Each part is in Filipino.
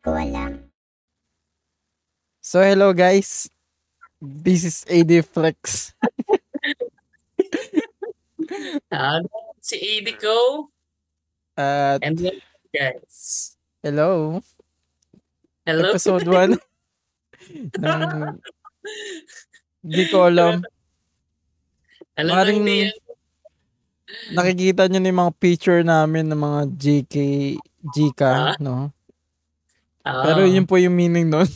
ko alam. So hello guys. This is AD Flex. Ah, si AD ko. At And then, guys. hello. Hello. Episode 1 ng Di ko alam. Alam Maring- ng DM. Nakikita nyo na yung mga picture namin ng mga GK, GK, Ah. no? Ah, Pero yun po yung meaning nun.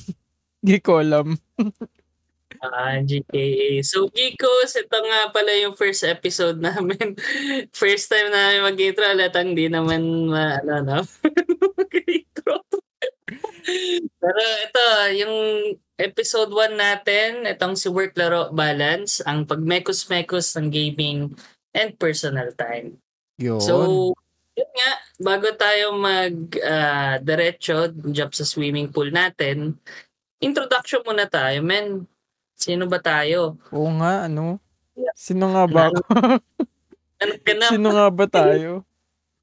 Alam. Ah, GKA. So, Geekos, ito nga pala yung first episode namin. First time namin mag-intro. Alatang di naman, ma, ano, no? mag-intro. Pero ito, yung episode 1 natin, itong si Work Laro Balance, ang pagmekos-mekos ng gaming and personal time. Yun. So, yun nga, bago tayo mag ah, diretso, jump sa swimming pool natin, introduction muna tayo, men. Sino ba tayo? Oo nga, ano? Sino nga ba ako? Ano ka na? Sino nga ba tayo?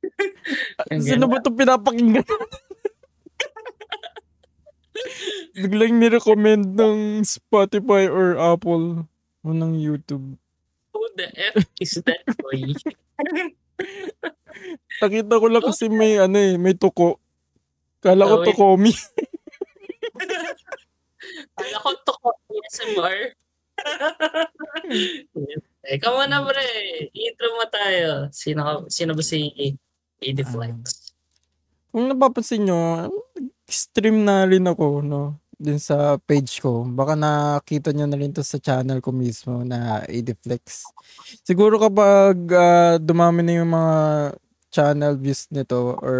Sino ba itong pinapakinggan? Biglang nirecommend ng Spotify or Apple o ng YouTube. Who the F is that boy? Nakita ko lang kasi may ano eh, may tuko. Kala ko tukomi. Kala ko to ko ASMR. Ikaw muna pre, intro mo tayo. Sino, sino ba si Edith. Flex? Kung napapansin nyo, stream na rin ako, no? Din sa page ko. Baka nakita nyo na rin to sa channel ko mismo na Ediflex. Siguro kapag ah, dumami na yung mga channel views nito or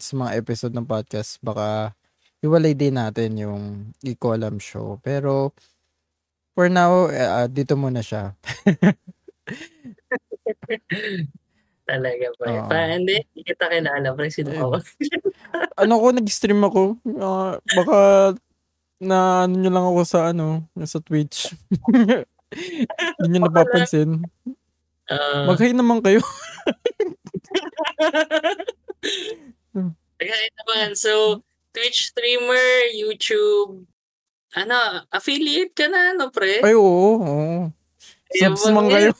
sa mga episode ng podcast, baka iwalay din natin yung Ecolam show. Pero for now, eh, ah, dito muna siya. Talaga pre. Oo. Pa, hindi, hindi kita kilala pre. Sino ka ba? ano ko, nag-stream ako. Ah, baka na ano nyo lang ako sa ano, sa Twitch. Hindi nyo napapansin. Ah, Mag-hi naman kayo. Kahit naman. So, Twitch streamer, YouTube, ano, affiliate ka na, no, pre? Ay, oo. oo. Subs man eh? kayo.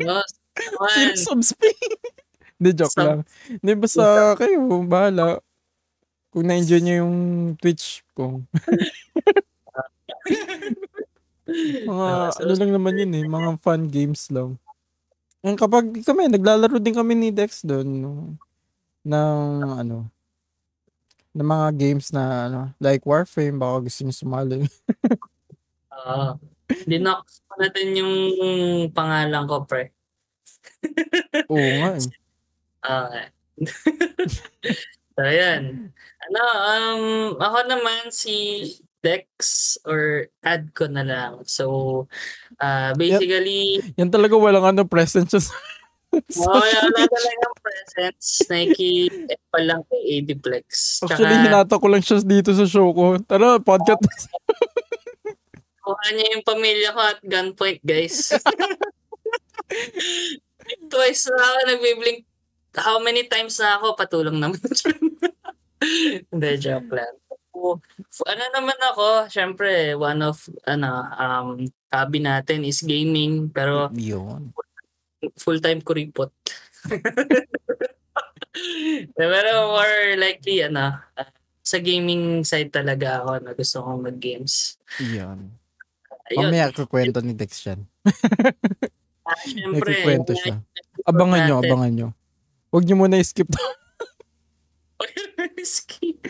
No, Sino subs pa? Hindi, joke Sub- lang. Hindi, basta kayo, bahala. Kung na-enjoy nyo yung Twitch ko. Mga, Ah, so- ano lang naman yun eh, mga fun games lang. And kapag kami, naglalaro din kami ni Dex doon, no, ng ano, ng mga games na ano, like Warframe, baka gusto niyo sumali. Oo. Dinox pa natin yung pangalan ko, pre. Oo nga eh. Okay. so, ayan. Ano, um, ako naman si Dex or add ko na lang. So, uh, basically, Yan talaga walang ano, present siya. sa- oh, wala talagang presence. Nike pa lang kay Adiplex. Actually, hinata ko lang siya dito sa show ko. Tara, podcast. Kuha niya yung pamilya ko at gunpoint, guys. Twice na ako nagbiblink. How many times na ako? Patulong naman. Hindi, joke lang. So, ano naman ako, syempre, one of, ano, um, hobby natin is gaming, pero Yun. full-time kuripot. pero more likely, ano, uh, sa gaming side talaga ako na gusto kong mag-games. Yun. Ayun, Mamaya kukwento ni Dex yan. ah, syempre, kukwento yung- siya. Abangan nyo, abangan nyo. Huwag nyo muna i-skip to. Skip.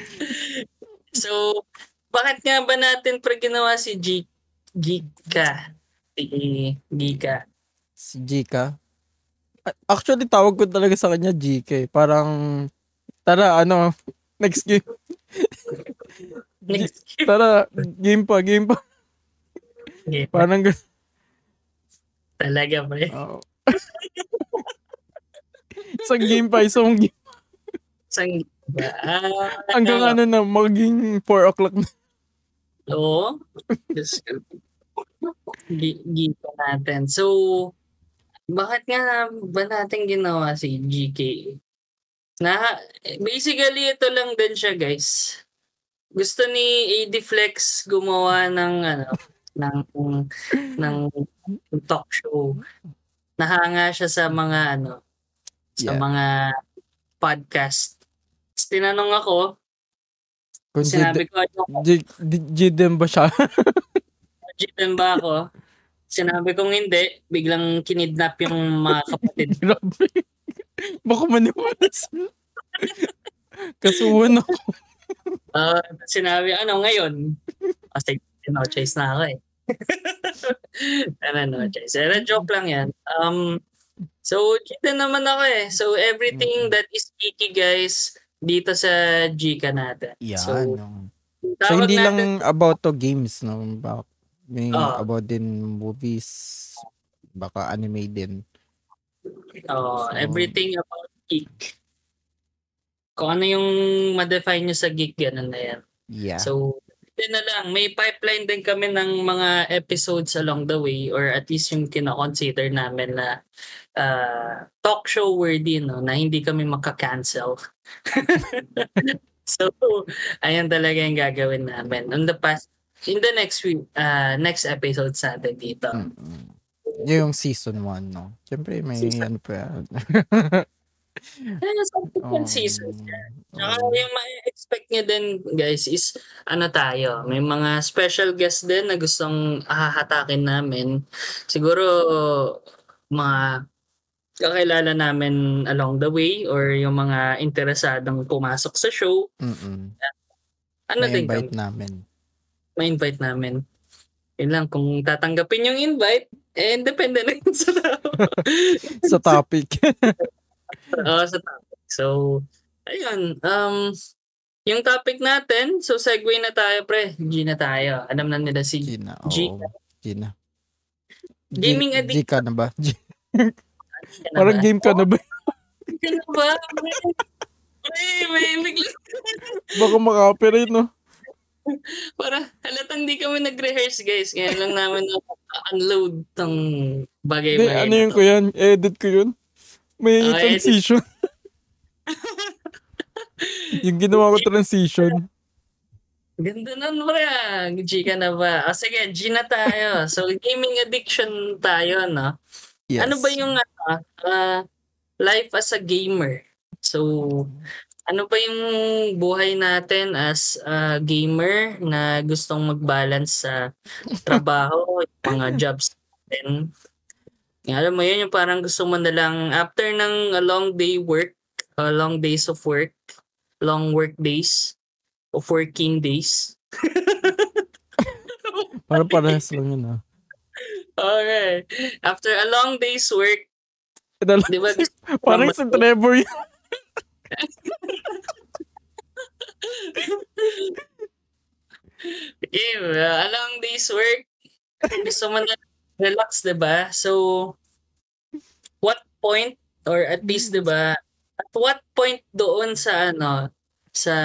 so, bakit nga ba natin pre ginawa si G Gika? Si Gika. Si Gika. Actually, tawag ko talaga sa kanya GK. Parang, tara, ano, next game. Next. Tara, game pa, game pa. Okay, Parang, gan- Talaga pre. Oo. Isang game pa, isang game. Sang ah, Hanggang ano na, maging 4 o'clock na. Oo. Diyos ko. Gi- Gika natin. So, bakit nga ba natin ginawa si GK? Na, basically, ito lang din siya, guys. gusto ni AD Flex gumawa ng ano ng ng talk show. Nahanga siya sa mga ano sa Yeah. mga podcast. Tapos tinanong ako, Kung sinabi ko, ano, Jiden ba siya? Jitem ba ako? Sinabi kong hindi, biglang kinidnap yung mga kapatid. Grabe. Baka maniwala sila. Kasuhan ako. Uh, sinabi, ano ngayon? Kasi no choice na ako eh. ano, no choice. Pero joke lang yan. Um, so, dito naman ako eh. So, everything that is geeky guys, dito sa Gika natin. Yan. So, no. So, hindi natin- lang about to games, no? May Oo. about din movies, baka anime din. Oh, So- everything about geek. Kung ano yung ma-define nyo sa geek, ganun na yan. Yeah. So, yun na lang. May pipeline din kami ng mga episodes along the way or at least yung kina-consider namin na uh, talk show worthy, no? Na hindi kami maka-cancel. so, ayan talaga yung gagawin namin. On the past, in the next week, uh, next episodes natin dito. Mm-mm. Yung season 1, no? Siyempre, may Season- ano pa yan. Kaya subsequent seasons. Tsaka Oo. yung ma-expect nyo din, guys, is ano tayo, may mga special guest din na gustong hahatakin namin. Siguro, mga kakilala namin along the way or yung mga interesadong pumasok sa show. Mm-mm. Ano May din invite kami, namin. ma-invite namin. Yun lang, kung tatanggapin yung invite, eh, depende na yun sa tao. Sa topic. Oo, sa topic. So, ayun. Um, yung topic natin, so segue na tayo, pre. G na tayo. Alam na nila si Gina. G- Oo. Gina. Gaming G- addict. G ka na ba? G- Ano Parang ba? game ka na ba? Ano ba? Pre, may bigla. Baka maka-operate, no? Para halatang di kami nag-rehearse, guys. Ngayon lang namin na-unload tong Hindi, bagay-bagay ano na yun ko yan? Edit ko yun. May Oh, edit. transition. yung ginawa ko transition. Ganda nun, pre. ah. G ka na ba? O sige, G na tayo. So, gaming addiction tayo, no? Yes. Ano ba yung ano, ah, life as a gamer? So, ano ba yung buhay natin as a gamer na gustong mag-balance sa trabaho, yung mga jobs natin? Alam mo yun, yung parang gusto mo na lang after ng a long day work, a long days of work, long work days, of working days. Parang parehas lang yun, ah. Okay. After a long day's work, di ba Parang sa Trevor yun. Uh, a long day's work. Gusto mo na relax, 'di ba? So what point or at least 'di ba? At what point doon sa ano sa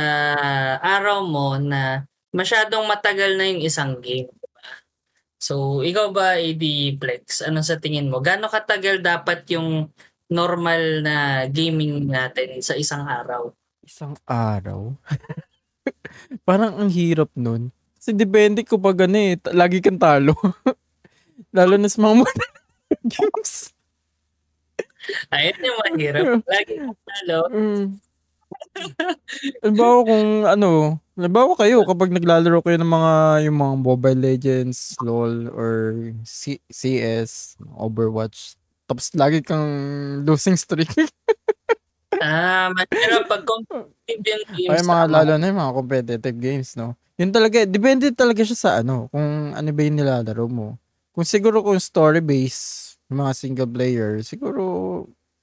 araw mo na masyadong matagal na yung isang game, 'di ba? So ikaw ba AD Plex, ano sa tingin mo? Gaano katagal dapat yung normal na gaming natin sa isang araw? Isang araw. Parang ang hirap nun. Kasi depende ko pag ano eh, ta- lagi kang talo. Lalo na sa mga modern games. Ayun yung mahirap. Lagi talo. Mm. Halimbawa kung ano, halimbawa kayo kapag naglalaro kayo ng mga yung mga Mobile Legends, LoL, or C- CS, Overwatch, tapos lagi kang losing streak. Ah, mahirap pag competitive yung games. Ay, mga lalo na yung mga competitive games, no? Yun talaga, depende talaga siya sa ano, kung ano ba yung nilalaro mo. Kung siguro kung story-based, yung mga single player, siguro,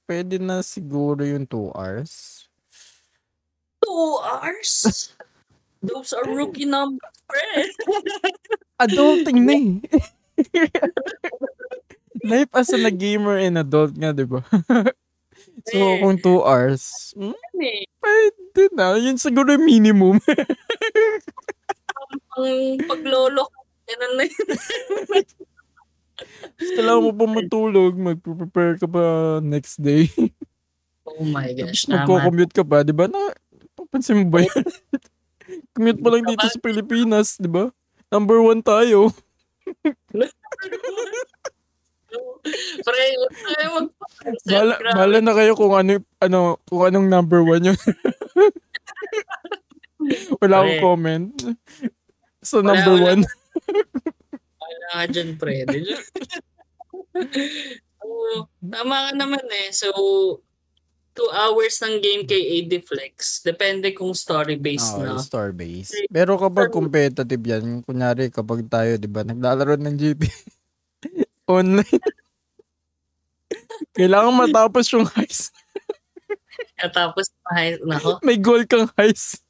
pwede na siguro yung 2 hours. Two hours? Those are rookie numbers, friend. Adulting na eh. Life as a gamer and adult nga, di ba? so, Eh. kung 2 hours, hmm, Eh, pwede na. Yun siguro yung minimum. Ang paglolo ko, na yun. Tapos kailangan mo pa matulog, mag-prepare ka pa next day. Oh my gosh, Tapos naman. magko-commute ka pa, di ba? Na, papansin mo ba yun? Commute pa lang dito sa Pilipinas, di ba? Number one tayo. Pre, Bala, bala na kayo kung ano, ano, kung anong number one yun. Wala akong comment. So, number wala. one. Ka dyan, pre. So, tama ka naman eh. So, two hours ng game kay AD Flex. Depende kung story-based Oo, na. star base. Pero kapag competitive yan, kunyari kapag tayo, di ba, naglalaro ng GT online, kailangan matapos yung heist. Tapos, ay, nako, May goal kang heist.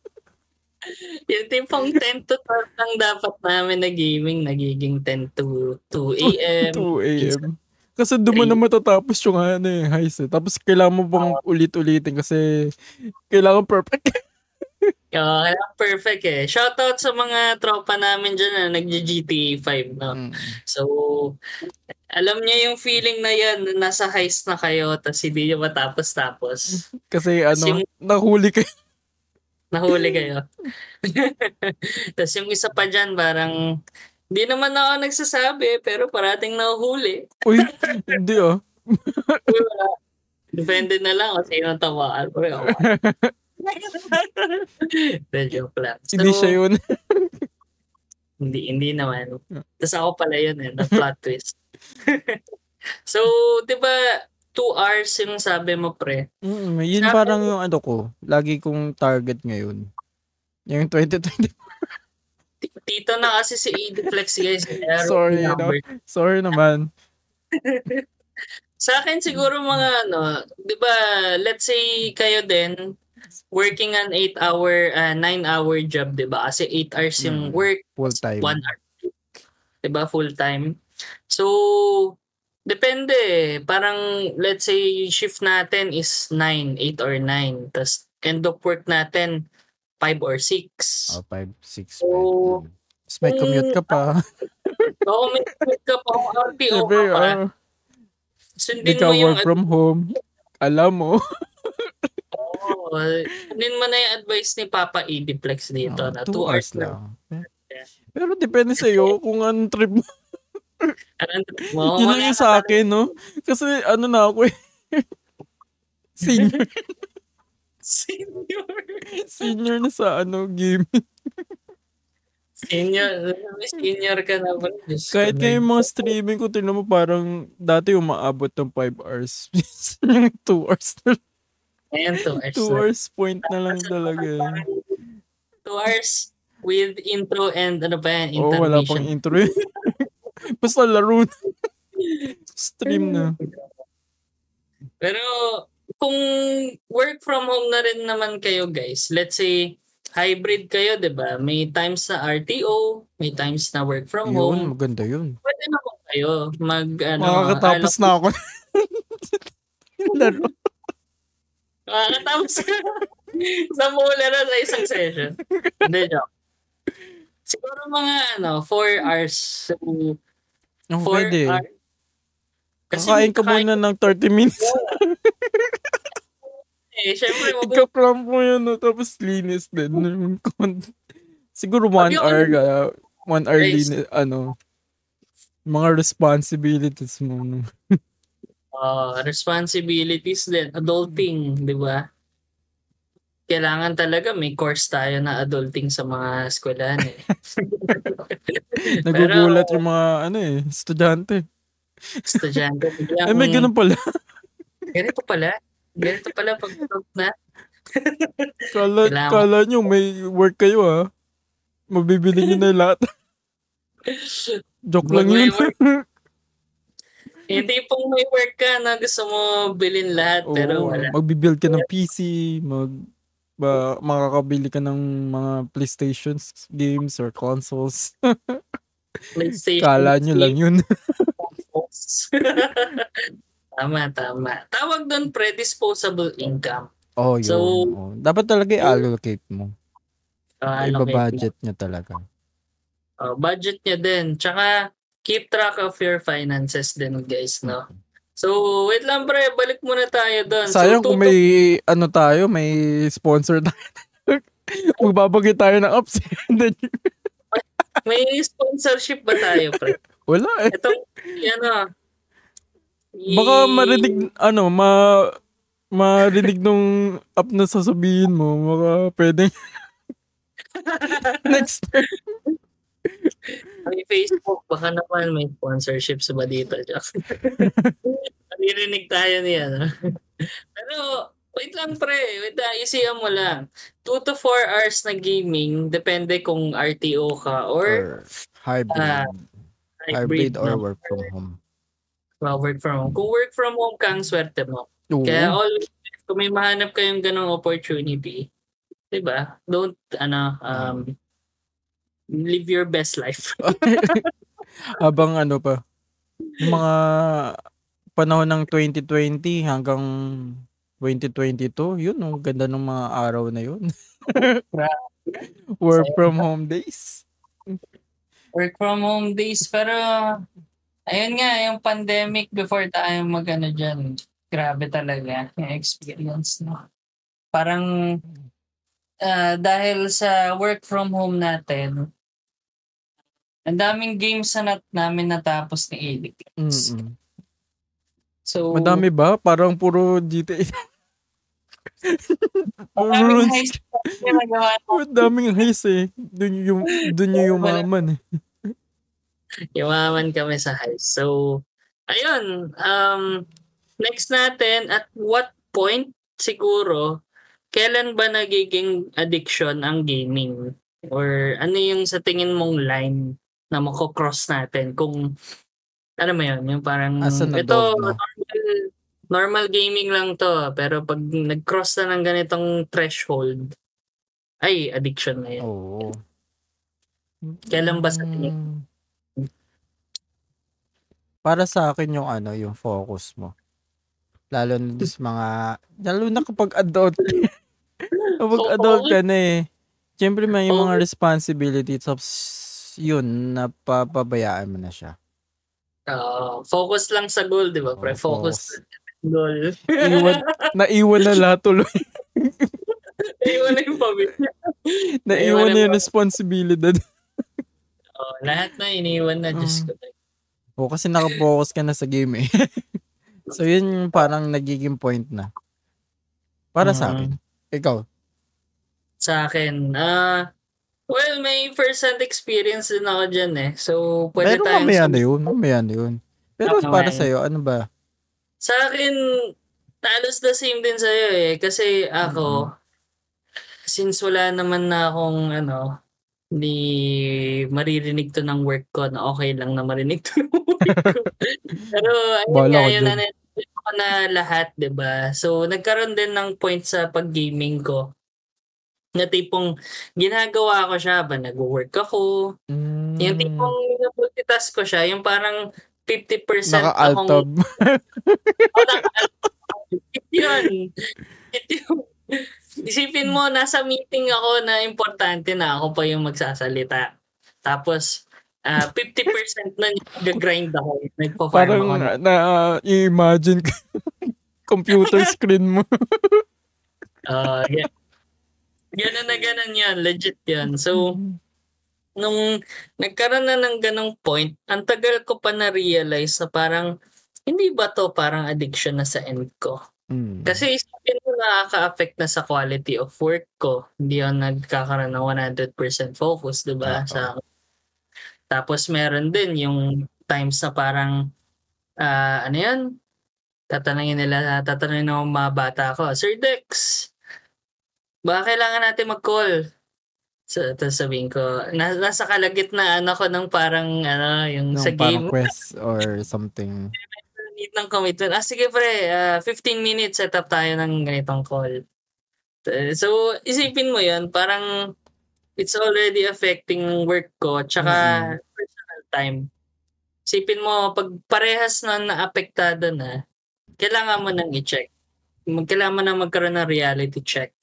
yung tipong 10 to 12 lang dapat namin na gaming, nagiging 10 to 2 a.m. 2 a.m. Kasi doon mo na matatapos yung ano eh, heist eh. Tapos kailangan mo bang ulit-ulitin kasi kailangan perfect. Oo, kailangan perfect eh. Shoutout sa mga tropa namin dyan na nag-GTA 5, no? Mm. So, alam niya yung feeling na yan, na nasa heist na kayo, tapos hindi niyo matapos-tapos. Kasi ano, yung- nahuli ka. Nahuli kayo. tapos yung isa pa dyan, parang, hindi naman ako nagsasabi, pero parating nahuhuli. Uy, hindi ah. Depende na lang kung sino tawaan. Pero ako. The joke lang. So, Hindi siya yun. Hindi, hindi naman. Tapos ako pala yun eh, the plot twist. so, di ba, two hours yung sabi mo, pre. Mm, yun Sabi- parang yung ano ko, lagi kong target ngayon. Yung 2020. T- Tito na kasi si Ediflex, guys. Kaya Sorry, number. Sorry naman. Sa akin siguro mga ano, 'di ba, let's say kayo din working an 8 hour, 9 hour job, 'di ba? Kasi 8 hours yung Mm. work, Full time. 1 hour. 'Di ba, full time. So, depende. Parang let's say shift natin is 9, 8 or 9. Tapos end of work natin 5 or 6. Oh, 5, 6, So, Tapos may commute ka pa. Oo, may commute ka pa, RPO ka pa. ah, Sundin mo yung work from home. Alam mo. Oo. Sundin mo na yung advice ni Papa Ediplex dito Ah, na two 2 hours hours lang. lang. Pero depende sa iyo kung anong trip mo. Mo? Yun lang yung sa akin, no? Kasi ano na ako eh. Senior, Senior. senior na sa ano game. Senior. Senior ka na ba? Ko, Kahit ngayon mga streaming ko, tingnan mo parang dati umaabot ng 5 hours. Yung 2 hours na Ayan, 2 hours. 2 hours point na lang talaga. eh. 2 hours with intro and ano pa yan, Oo, wala pang intro yun. Basta laro na. Stream na. Pero kung work from home na rin naman kayo guys, let's say hybrid kayo, 'di ba? May times na RTO, may times na work from home. Yun, maganda yun. Pwede naman kayo mag ano, Makakatapos na ako. laro. Makakatapos ka. sa mula na sa isang session. Hindi, joke. Siguro mga ano, 4 hours. So, Oh, 4 pwede. hours. Kakain ka muna ng 30 minutes. Eh, syempre, mag- Ika-cramp mo yun, no? tapos linis din. Con- Siguro one yung- hour ka. One hour Guys. linis, ano, mga responsibilities mo. No? uh, responsibilities din. Adulting, di ba? Kailangan talaga may course tayo na adulting sa mga eskwelahan eh. Nagugulat yung mga, ano eh, estudyante. Estudyante. biglang, Eh, may ganun pala. Ganito pala. Ganito pala pag na. Kala, Kailangan- kala nyo may work kayo ha. Mabibili nyo na lahat. Joke lang Mag- may yun. Hindi pong may work ka na gusto mo bilhin lahat pero Oo, wala. magbibuild ka ng PC, mag ba, makakabili ka ng mga PlayStation games or consoles. PlayStation. Kala nyo lang yun. tama, tama. Tawag doon predisposable income. Oh, yun. So- Oo. Dapat talaga i-allocate mo. Uh, mo. Iba-budget niya talaga. Uh, budget niya din. Tsaka, keep track of your finances din, guys, no? So, wait lang, pre. Balik muna tayo doon. Sayang so, kung may ano tayo, may sponsor tayo. Magbabagay tayo ng apps. Then, May sponsorship ba tayo, pre? Wala eh. Ito, ano, Baka marinig, ano, ma, marinig nung app na sasabihin mo. Baka pwedeng next time. May Facebook, baka naman may sponsorships ba dito? Naririnig tayo niya. No? Pero, wait lang pre, wait lang, isiyan mo lang. 2 to 4 hours na gaming, depende kung RTO ka or, Or hybrid. Ah, hybrid, hybrid, or work from home. Well, work from home. Kung work from home ka, ang swerte mo. Oo. Kaya always, kung may mahanap kayong ganong opportunity, di ba? Don't, ano, um, live your best life. Habang ano pa, mga panahon ng 2020 hanggang 2022, yun, ang ganda ng mga araw na yun. Work from home days. work from home days. Pero, ayun nga, yung pandemic before tayo mag-ano dyan, grabe talaga yung experience, no? Parang, ah, dahil sa work from home natin, ang daming games na nat namin natapos ni Eric. Mm-mm. So, Madami ba? Parang puro GTA. School na ginagawa Madaming heist eh. Doon yung, doon yung yumaman eh. Yumaman kami sa high. So, ayun. Um, next natin, at what point siguro, kailan ba nagiging addiction ang gaming? Or ano yung sa tingin mong line na mako-cross natin? Kung, ano mo yun, yung parang, As an ito, adult normal, normal gaming lang to. Pero pag nag-cross na ng ganitong threshold, ay, addiction na yun. Oo. Kailan ba sa tingin? Mm. Para sa akin yung ano, yung focus mo. Lalo na sa mga, lalo na kapag adult. kapag adult ka na eh. Siyempre may Oo. mga responsibility tapos yun, napapabayaan mo na siya. Oo. focus lang sa goal, di ba? Pre, Oo, focus lang sa goal. Iwan, naiwan na lahat tuloy. Iwan na yung pamilya. naiwan na na yung responsibilidad. Oo, lahat na iniwan na, Diyos ko. O kasi nakapokus ka na sa game eh. so yun parang nagiging point na. Para sa Mm. akin. Ikaw. Sa akin, ah, well, may first-hand experience din ako dyan eh. So, pwede Pero tayong... mamaya na yun. Mamaya na yun. Pero Okay. para sa'yo, ano ba? Sa akin, halos the same din sa'yo eh. Kasi ako, since wala naman na akong ano, hindi maririnig to ng work ko na okay lang na marinig to ng work ko. Pero ayun nga, yun na, ko na lahat, ba So, nagkaroon din ng point sa pag-gaming ko na tipong ginagawa ko siya ba nagwo-work ako Mm, yung tipong multitask ko siya yung parang 50% naka-alt akong tab. Oh, yun. Isipin mo, nasa meeting ako na importante na ako pa yung magsasalita. Tapos, ah 50% na nag-grind ako. Nagpa-farm Parang ako. na, na i-imagine ko. computer screen mo. Uh, yeah. Ganun na ganun yun. Legit yun. So, nung nagkaroon na ng ganong point, ang tagal ko pa na-realize na parang, hindi ba to parang addiction na sa end ko? Mm. Kasi isipin mo nakaka-affect na sa quality of work ko. Hindi ako nagkakaroon ng 100% focus, di ba? Sa Tapos meron din yung times na parang ah, ano yan? Tatanungin nila, tatanungin ng mga bata ko, Sir Dex, baka kailangan natin mag-call? So, tapos sabihin ko, na, nasa kalagitnaan ako ng parang ano, yung Nung sa game, quest or something. need ng commitment. Ah, sige pre, ah, 15 minutes set up tayo ng ganitong call. Uh, So, isipin mo yun, parang it's already affecting work ko tsaka Mm-mm. personal time. Isipin mo, pag parehas na naapektado na, kailangan mo nang i-check. Kailangan mo na magkaroon ng reality check.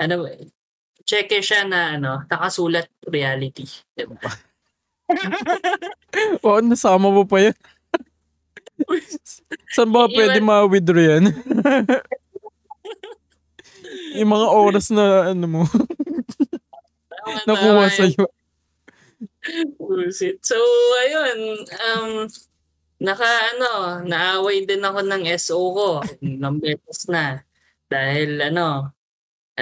Ano, check siya na ano, nakasulat reality. Diba? Oo, nasama mo pa yan. Saan ba Iwan- pwede ma-withdraw yan? yung mga oras na ano mo, nakuha sa'yo. Bullshit. So, ayun. Um, naka, ano, naaway din ako ng SO ko. ng beses na. Dahil, ano,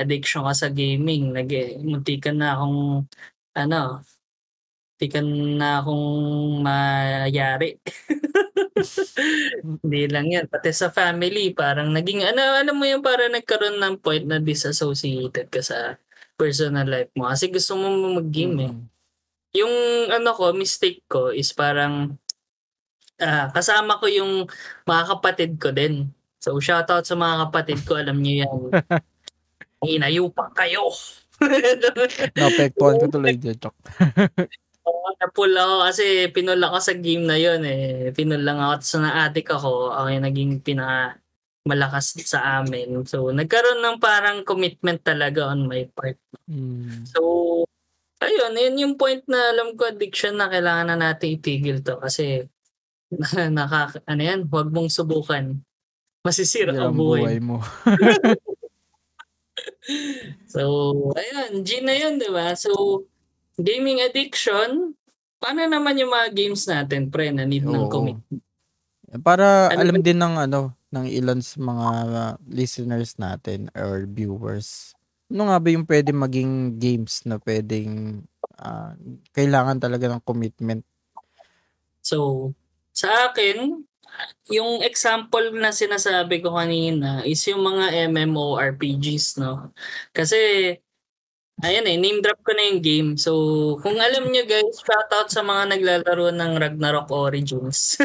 addiction ka sa gaming. Nag, muntikan na akong, ano, muntikan na akong mayari. Hindi lang yan. Pati sa family, parang naging, ano, alam mo yung parang nagkaroon ng point na disassociated ka sa personal life mo. Kasi gusto mo mag-game eh. Mm. Yung ano ko, mistake ko is parang ah, kasama ko yung mga kapatid ko din. So shoutout sa mga kapatid ko, alam niyo yan. Hinayupak kayo. Naapektuhan ko tuloy dyan, Chok. Oo, napul ako kasi pinul ako sa game na yon eh. Pinul lang ako sa na-addict ako. Ako yung naging pinaka malakas sa amin. So, nagkaroon ng parang commitment talaga on my part. Mm. So, ayun, yun yung point na alam ko addiction na kailangan na natin itigil to kasi nakaka, ano yan, huwag mong subukan. Masisira ang buhay. buhay mo. So, ayun, G na yun, di ba? So, gaming addiction, paano naman yung mga games natin, pre, na need ng Oo. commitment? Para Ano alam ba- din ng ano, ng ilan sa mga listeners natin or viewers. Ano nga ba yung pwede maging games na pwedeng ah, kailangan talaga ng commitment? So, sa akin, yung example na sinasabi ko kanina is yung mga MMORPGs, no? Kasi, ayan eh, name drop ko na yung game. So, kung alam nyo guys, shoutout sa mga naglalaro ng Ragnarok Origins.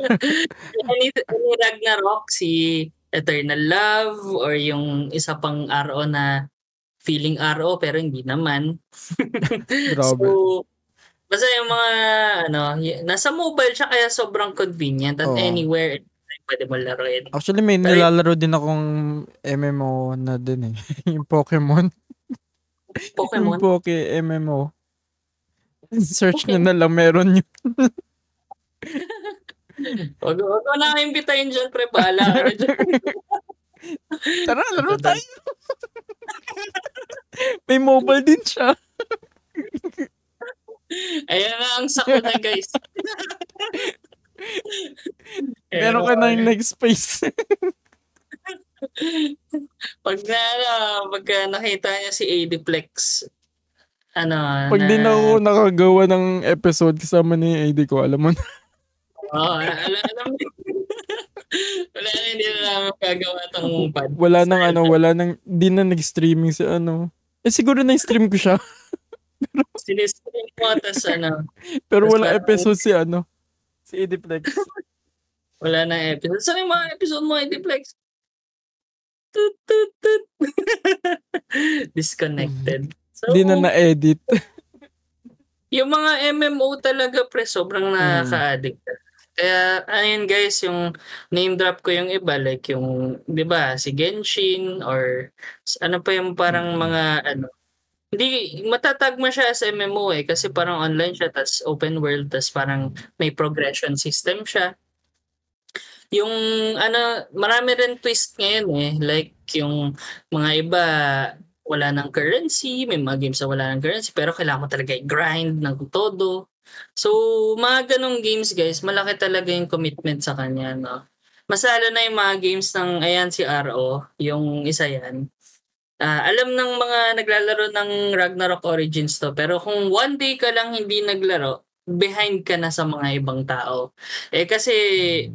any, any Ragnarok, si Eternal Love, or yung isa pang RO na feeling RO pero hindi naman. So, basta yung mga, ano, nasa mobile siya kaya sobrang convenient at Oo. anywhere anytime pwede mo laruin. Actually, may Pero- nilalaro din akong MMO na din eh. yung Pokemon. Yung Pokemon. Poke MMO. Search nyo na lang, meron yun. Wag, wag ko na imbitahin dyan, pre. Bahala ka na dyan. Tara, laro tayo. may mobile din siya. Ayan na ang sakuna, guys. Meron ka na yung next space. Pag na, ano, pagka nakita niya si Adiplex, ano, Pag di na ako nakagawa ng episode kasama ni AD ko, alam mo na. Oo, alam, alam mo. wala na, hindi na namin gagawa tong pod. Wala nang ano, wala nang, di na nag-streaming sa ano. Eh siguro na-stream ko siya. Sinistream mo, tas ano, Pero wala parang- episode si ano. Si Ediplex. wala na episode. Saan yung mga episode mo, Adiplex? Tut, tut, tut. Disconnected. So, Di na na-edit. yung mga MMO talaga, pre, sobrang nakaka-addict. Kaya, ayun guys, yung name drop ko yung iba, like yung, di ba, si Genshin, or s- ano pa yung parang mga, ano, hindi, matatag mo siya as MMO eh, kasi parang online siya, tas open world, tas parang may progression system siya. Yung, ano, marami rin twist ngayon eh, like yung mga iba, wala ng currency, may mga games na wala ng currency, pero kailangan mo talaga i-grind ng todo. So, mga ganong games guys, malaki talaga yung commitment sa kanya, no? Masalo na yung mga games ng, ayan si RO, yung isa yan. Ah, alam ng mga naglalaro ng Ragnarok Origins to, pero kung one day ka lang hindi naglaro, behind ka na sa mga ibang tao. Eh kasi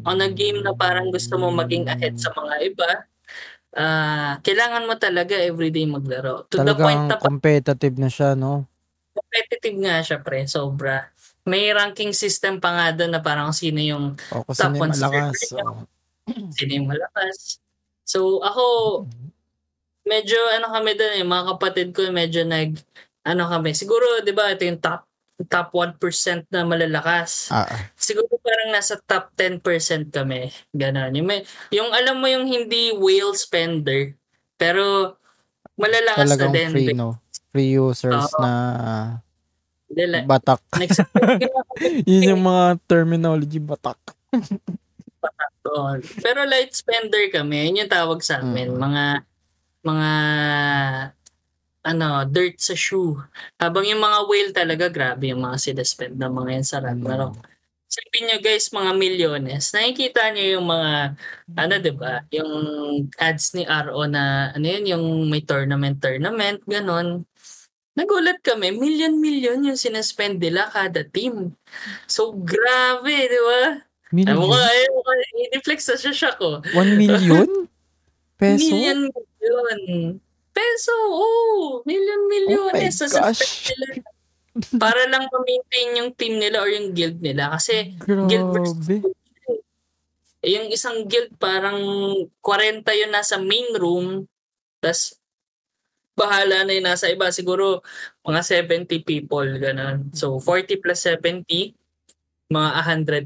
on a game na parang gusto mo maging ahead sa mga iba, ah kailangan mo talaga everyday maglaro. To the point Talagang na competitive na siya, no? competitive nga siya pre, sobra. May ranking system pa nga doon na parang sino yung O, Top na one malakas. sino yung malakas. So ako medyo ano kami doon eh, mga kapatid ko medyo nag ano kami. Siguro 'di ba ito yung top top 1% na malalakas. Ah. Siguro parang nasa top 10% kami. Ganon. Yung, may, yung alam mo yung hindi whale spender, pero malalakas talagang na din. free, no? Free users Oo. na Dila, batak. next Yun yung mga terminology, batak. Oo. Pero light spender kami, yun yung tawag sa amin. Mm. Mga mga ano, dirt sa shoe. Habang yung mga whale talaga, grabe yung mga sinaspend ng mga yan sa Ragnarok. Mm. Sabihin nyo guys, mga milyones, nakikita nyo yung mga, ano ba yung ads ni RO na, ano yun, yung may tournament-tournament, ganon. Nagulat kami, million-million yung sinaspend nila kada team. So, grabe, di ba? Million? Ay, mukha, ay, mukha, i-deflex na siya siya ko. 1 million? Peso? Million, million. Peso, oh, million, million. Oh my sa gosh. nila. Para lang ma-maintain yung team nila or yung guild nila. Kasi, guild versus Grabe. eh, yung isang guild parang 40 yun nasa main room. Tapos, bahala na yung nasa iba. Siguro, mga 70 people, ganun. So, 40 plus 70, mga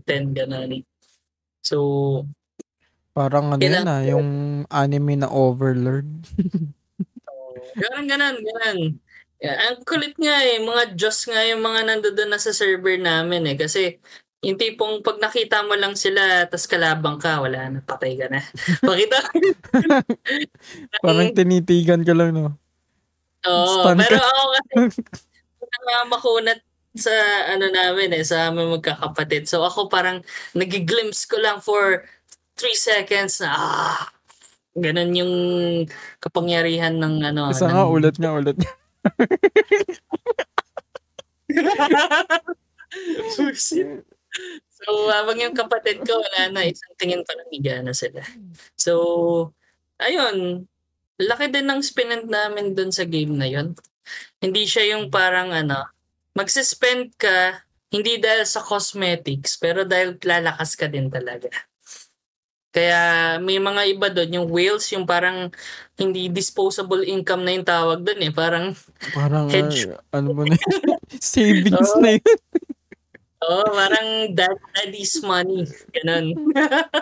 110, ganun. So, Parang ano yan ah, yung anime na Overlord. Ganun, ganun, ganun. Yeah, ang kulit nga eh, mga Diyos nga yung mga nandoon na sa server namin eh. Kasi yung tipong pag nakita mo lang sila tas kalabang ka, wala na, patay ka na. Pakita. Parang tinitigan ka lang, no? Oo, Stun pero ka. ako kasi makunat sa ano namin eh, sa aming magkakapatid. So ako parang nagiglimpse ko lang for 3 seconds na ah, ganun yung kapangyarihan ng ano. Isa ng- nga, ulat nga, ulat nga. Bullshit. So, habang yung kapatid ko, wala na. Isang tingin pa lang higa na sila. So, ayun. Laki din ng spinend namin dun sa game na yon. Hindi siya yung parang ano, magsispend ka, hindi dahil sa cosmetics, pero dahil lalakas ka din talaga. Kaya may mga iba doon, yung whales, yung parang hindi disposable income na yung tawag doon eh. Parang Parang, Hedge. ah, ano mo na yun? Savings Oo. na yun. Oo, parang dad, daddy's money. Ganon.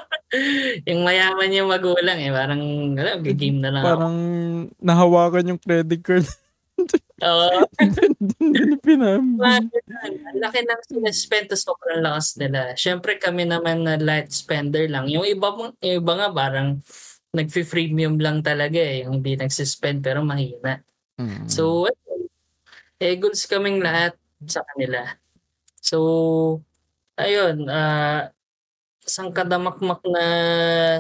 yung mayaman yung magulang eh. Parang, alam, game na lang ako. Parang nahawakan yung credit card. Oo. Doon pinambili. Ang laki ng sinaspend to sobrang lakas nila. Siyempre kami naman na light spender lang. Yung iba, yung iba nga parang nagfi-freemium lang talaga eh. Yung hindi nagsispend pero mahina. Mm. So, eh, goods kaming lahat sa kanila. So, ayun, ah isang kadamakmak na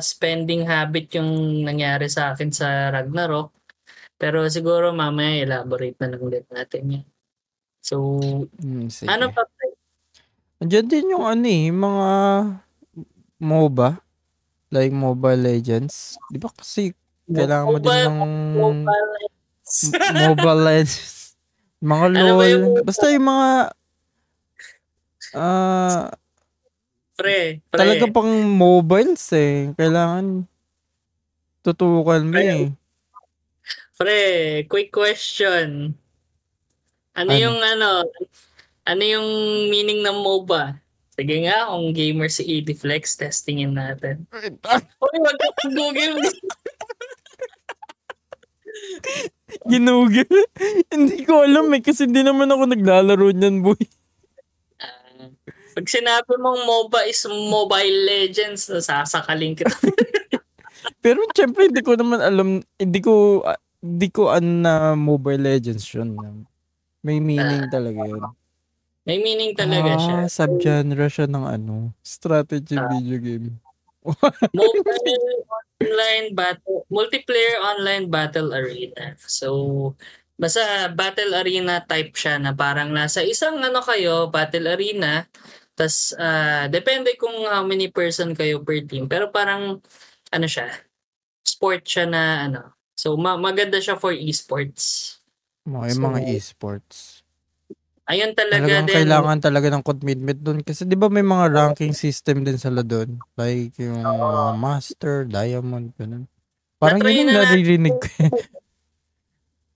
spending habit yung nangyari sa akin sa Ragnarok. Pero siguro mamaya elaborate na lang din natin yan. So, Mm, sige. ano pa? Andiyan din yung ano eh, yung mga MOBA. Like Mobile Legends. Di ba kasi kailangan mo din Mobile- ng Mobile M- Mobile Legends. Mga Ano ba LOL. yung- Basta yung mga ah pre, pre. talaga pang mobiles eh. Kailangan tutukan mo eh. Pre, quick question. Ano, Ano? yung ano, ano yung meaning ng MOBA? Sige nga, kung gamer si Ediflex, testingin natin. Uy, wag ka Google. Ginugil. hindi ko alam eh kasi hindi naman ako naglalaro niyan boy. Ah, pag sinabi mong MOBA is Mobile Legends, nasasakaling kita. Pero syempre hindi ko naman alam, hindi ko ah, hindi ko ano na Mobile Legends yun. May meaning talaga yun. May meaning talaga siya. Ah, subgenre siya ng ano, strategy Ah. video game. Mobile online battle, multiplayer online battle arena. So, basta battle arena type siya na parang nasa isang ano kayo, battle arena, tas ah, depende kung how many person kayo per team. Pero parang ano siya, sport siya na ano. So, ma- maganda siya for esports. Mga, yung mga So, esports. Ayun talaga Talagang din. kailangan talaga ng commitment doon. Kasi di ba may mga ranking system din sila doon? Like yung mga master, diamond, ganun. Parang yun na naririnig ko.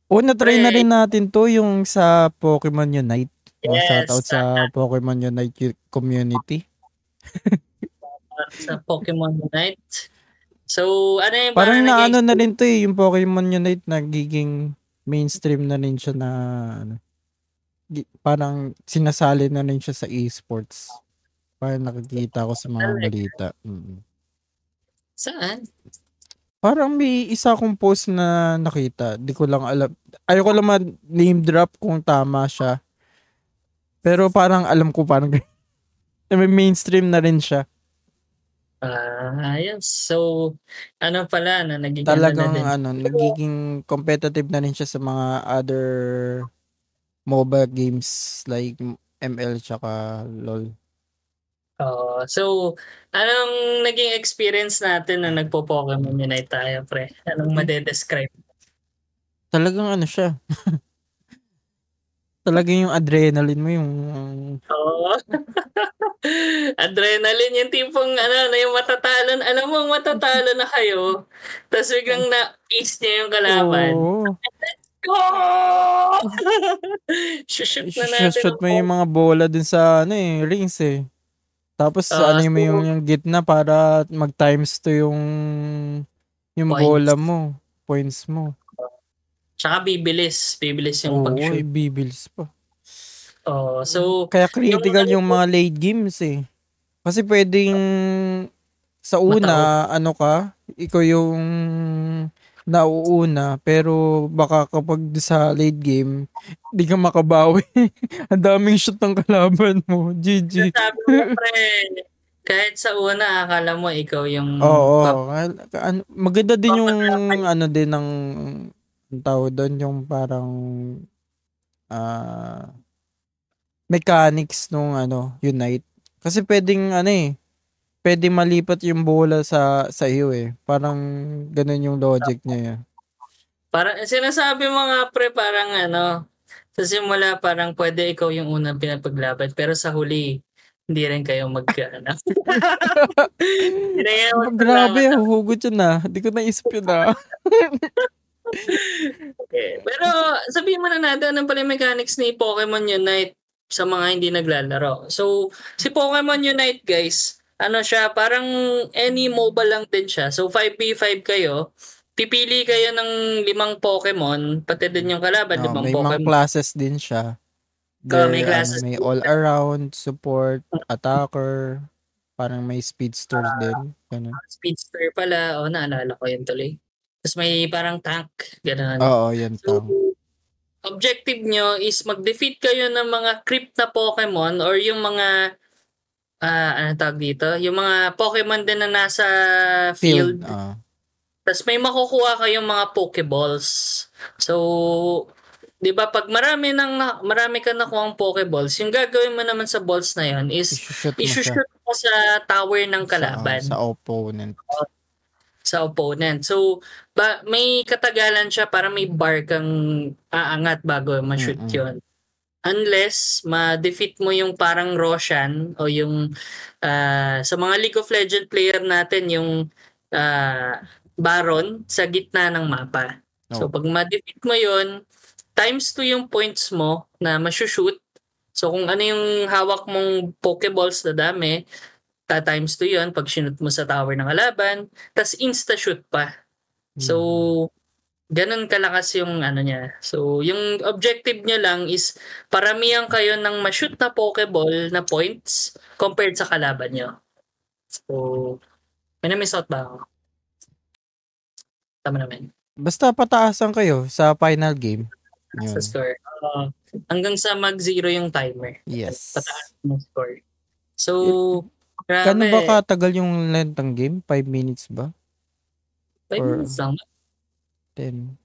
o, na-try na rin natin to yung sa Pokemon Unite. O, Yes, shoutout sa Pokemon Unite community. sa Pokemon Unite. So, ano yung Parang na naging- ano na rin to eh, yung Pokemon Unite nagiging mainstream na rin siya na ano, parang sinasali na rin siya sa esports. Parang nakikita ko sa mga balita. Mm. Saan? Parang may isa akong post na nakita. Di ko lang alam. Ayoko lang ma-name drop kung tama siya. Pero parang alam ko parang may mainstream na rin siya. Ah, yes. So, ano pala, no, naging Talagang ano na din. ano, nagiging competitive na rin siya sa mga other mobile games like ML tsaka LOL. Oo. so, anong naging experience natin na nagpo-Pokemon Unite tayo, pre? Anong madedescribe? Talagang ano siya. Talagang yung adrenaline mo yung Oo. Adrenaline yung tipong ano, na yung matatalo. Alam mo, matatalo na kayo. Tapos biglang na-ace niya yung kalaban. Oo. Go! Shoot na natin. Shoot mo yung mga bola dun sa ano eh, rings eh. Tapos Ah, ano so- yung, yung gitna para mag times to yung yung Points. bola mo, points mo. Tsaka bibilis. Bibilis yung Oo, pag-shoot. ibibilis pa. Oo. so, Kaya critical yung, mga late games eh. Kasi pwedeng sa una, ano ka, ikaw yung nauuna, pero baka kapag sa late game, di ka makabawi. Ang daming shoot ng kalaban mo. GG. sabi mo, pre, kahit sa una, akala mo ikaw yung Oo. pap- ka- ano- maganda din yung ano din ng ang tawag doon yung parang ah mechanics nung ano Unite. Kasi pwedeng ano eh pwedeng malipat yung bola sa sa iyo eh. Parang ganun yung logic niya. eh. Parang sinasabi mo nga pre parang ano, sa simula parang pwede ikaw yung unang pinapaglaban pero sa huli hindi rin kayo Oh, grabe, hugot yun na. Hindi ko naisip yun ah. na. Okay. Pero sabihin mo na natin anong pala yung mechanics ni Pokemon Unite sa mga hindi naglalaro. So, si Pokemon Unite guys, ano siya, parang any mobile lang din siya. So, 5v5 kayo. Pipili kayo ng limang Pokemon, pati din yung kalaban, No, limang may mga Pokemon. classes din siya. Ah, may There, classes ano, may all around, support, attacker, parang may speedsters din. Ganun. Speedster pala. O, naalala ko yun tuloy. Tapos may parang tank. Ganun. Oo, yan So, tang. objective nyo is mag-defeat kayo ng mga crypt na Pokemon or yung mga ah ano tawag dito? Yung mga Pokemon din na nasa field. Field. ah. Tapos may makukuha kayong mga Pokeballs. So, 'di ba pag marami nang na- marami ka nakuha Pokeballs, yung gagawin mo naman sa balls na 'yon is Isushoot mo sa tower ng kalaban sa, sa opponent. Sa opponent. So, ba, may katagalan siya para may bar kang aangat bago ma-shoot Mm-mm. yun. Unless ma-defeat mo yung parang Roshan o yung ah, sa mga League of Legends player natin yung ah, Baron sa gitna ng mapa. So Oh. pag ma-defeat mo yun, times 2 yung points mo na ma-shoot. So kung ano yung hawak mong Pokeballs na dami, ta times 2 yun pag sinut mo sa tower ng kalaban, tas insta-shoot pa. So, ganun kalakas yung ano niya. So, yung objective niya lang is paramihan kayo ng ma-shoot na Pokeball na points compared sa kalaban niyo. So, may na-miss out ba ako? Tama naman. Basta pataasan kayo sa final game. Sa Yun. score. Oo. hanggang sa mag-zero yung timer. Yes. Pataas yung score. So, grabe. Gano'n ba katagal yung length ng game? 5 minutes ba? Five or- minutes lang. 10?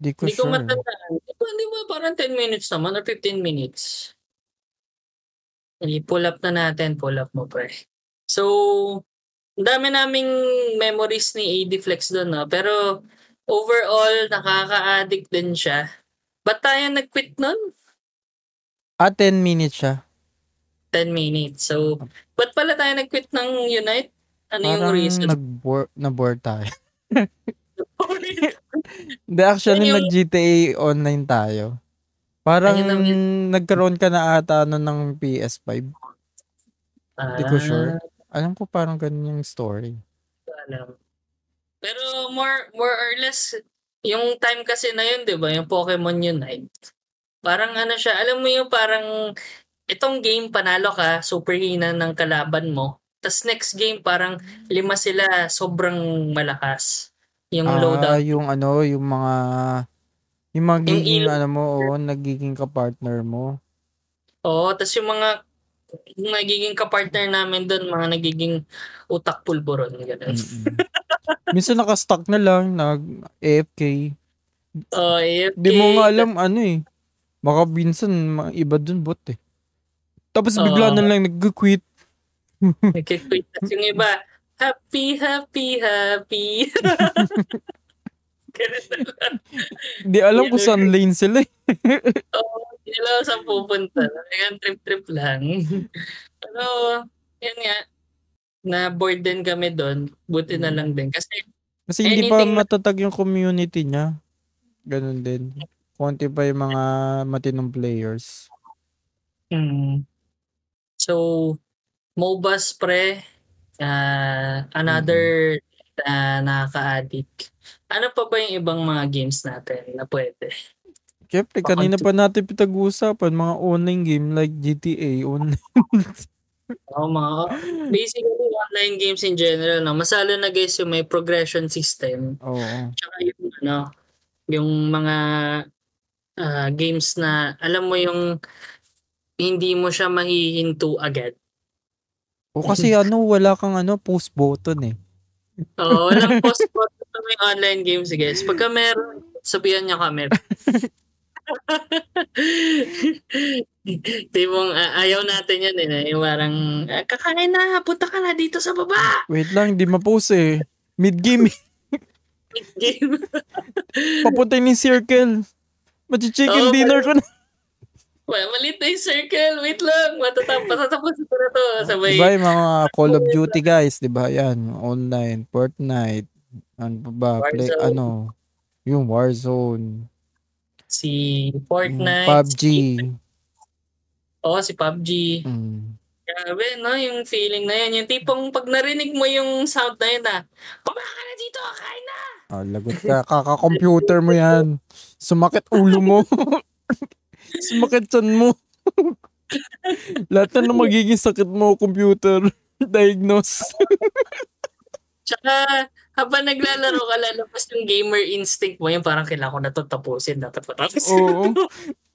Di ko Hindi ko sure. matandaan. Di ba, di ba parang 10 minutes naman or 15 minutes? I-pull up na natin. Pull up mo, pre. So, dami naming memories ni AD Flex doon, no? Pero, overall, nakaka-addict din siya. Ba't tayo nag-quit nun? Ah, 10 minutes siya. 10 minutes. So, ba't pala tayo nag-quit ng Unite? Ano yung Parang reason? nag-board, na-board tayo. Hindi, actually, Yun yung- nag-GTA online tayo. Parang Ayun ang- nagkaroon ka na ata ano ng PS5. Hindi ko Ah, sure. Alam ko parang ganun yung story. alam. Pero more more or less yung time kasi na yun, 'di ba? Yung Pokemon Unite. Parang ano siya, alam mo yung parang itong game panalo ka, super hina ng kalaban mo. tas next game parang lima sila sobrang malakas. Yung Ah, loadout. yung ano, yung mga yung magiging ilog- ano mo, oo, nagiging ka-partner mo. Oo, tas yung mga yung nagiging kapartner namin doon, mga nagiging utak pulburon. Ganun. Minsan naka-stuck na lang, nag-AFK. Oh, AFK. Di mo nga alam ano eh. Baka minsan mga iba dun bot eh. Tapos bigla Oo. na lang nag-quit. Nagkikweet. Tas yung iba, happy, happy, happy. Ganun na lang. Di alam kung saan lane sila eh. Oo, hindi nila alam saan pupunta. Talagang trip-trip lang. Pero, yan nga, na-bored din kami doon. Buti na lang din. Kasi, Kasi hindi pa matatag yung community niya. Ganun din. Konti pa yung mga matinong players. mm, so, MOBAs pre, ah, another na nakaka-addict. Ano pa ba yung ibang mga games natin na pwede? Siyempre, kanina pa natin pitag-uusapan, mga online game like GTA online. Oo, mga, basically, online games in general, no? masalo na guys yung may progression system. Oo. Tsaka yung ano, yung mga ah, games na alam mo yung hindi mo siya mahihinto agad. O kasi ano, wala kang ano, post button eh. Oo, walang post button sa may online games guys. Pagka meron, sabihan niya kami. Tipong ah, ayaw natin yan eh. Yung parang, ah, kakain na, punta ka na dito sa baba. Wait lang, di ma-post eh. Mid-game, eh. Game. papunta yung circle. Machi-chicken Oo, dinner ko na. Well, malit na yung circle. Wait lang. Matatapos, matatapos ko na to. Sabay, Diba yung mga Call of Duty guys, diba yan? Online, Fortnite, ano pa ba? Play, Warzone. ano, yung Warzone, si yung Fortnite. PUBG. Si, oh, si PUBG. Mm. Grabe, no? Yung feeling na yun. Yung tipong pag narinig mo yung sound na yun, ah, kumaka na dito, kain na! Ah, lagot ka, kaka-computer mo yan. Sumakit ulo mo. Sumakit chan mo. Lahat na ng magiging sakit mo, computer. Diagnose. Tsaka, habang naglalaro ka, lalabas yung gamer instinct mo, yung parang kailangan ko na to tapusin, na to tapusin. Oo.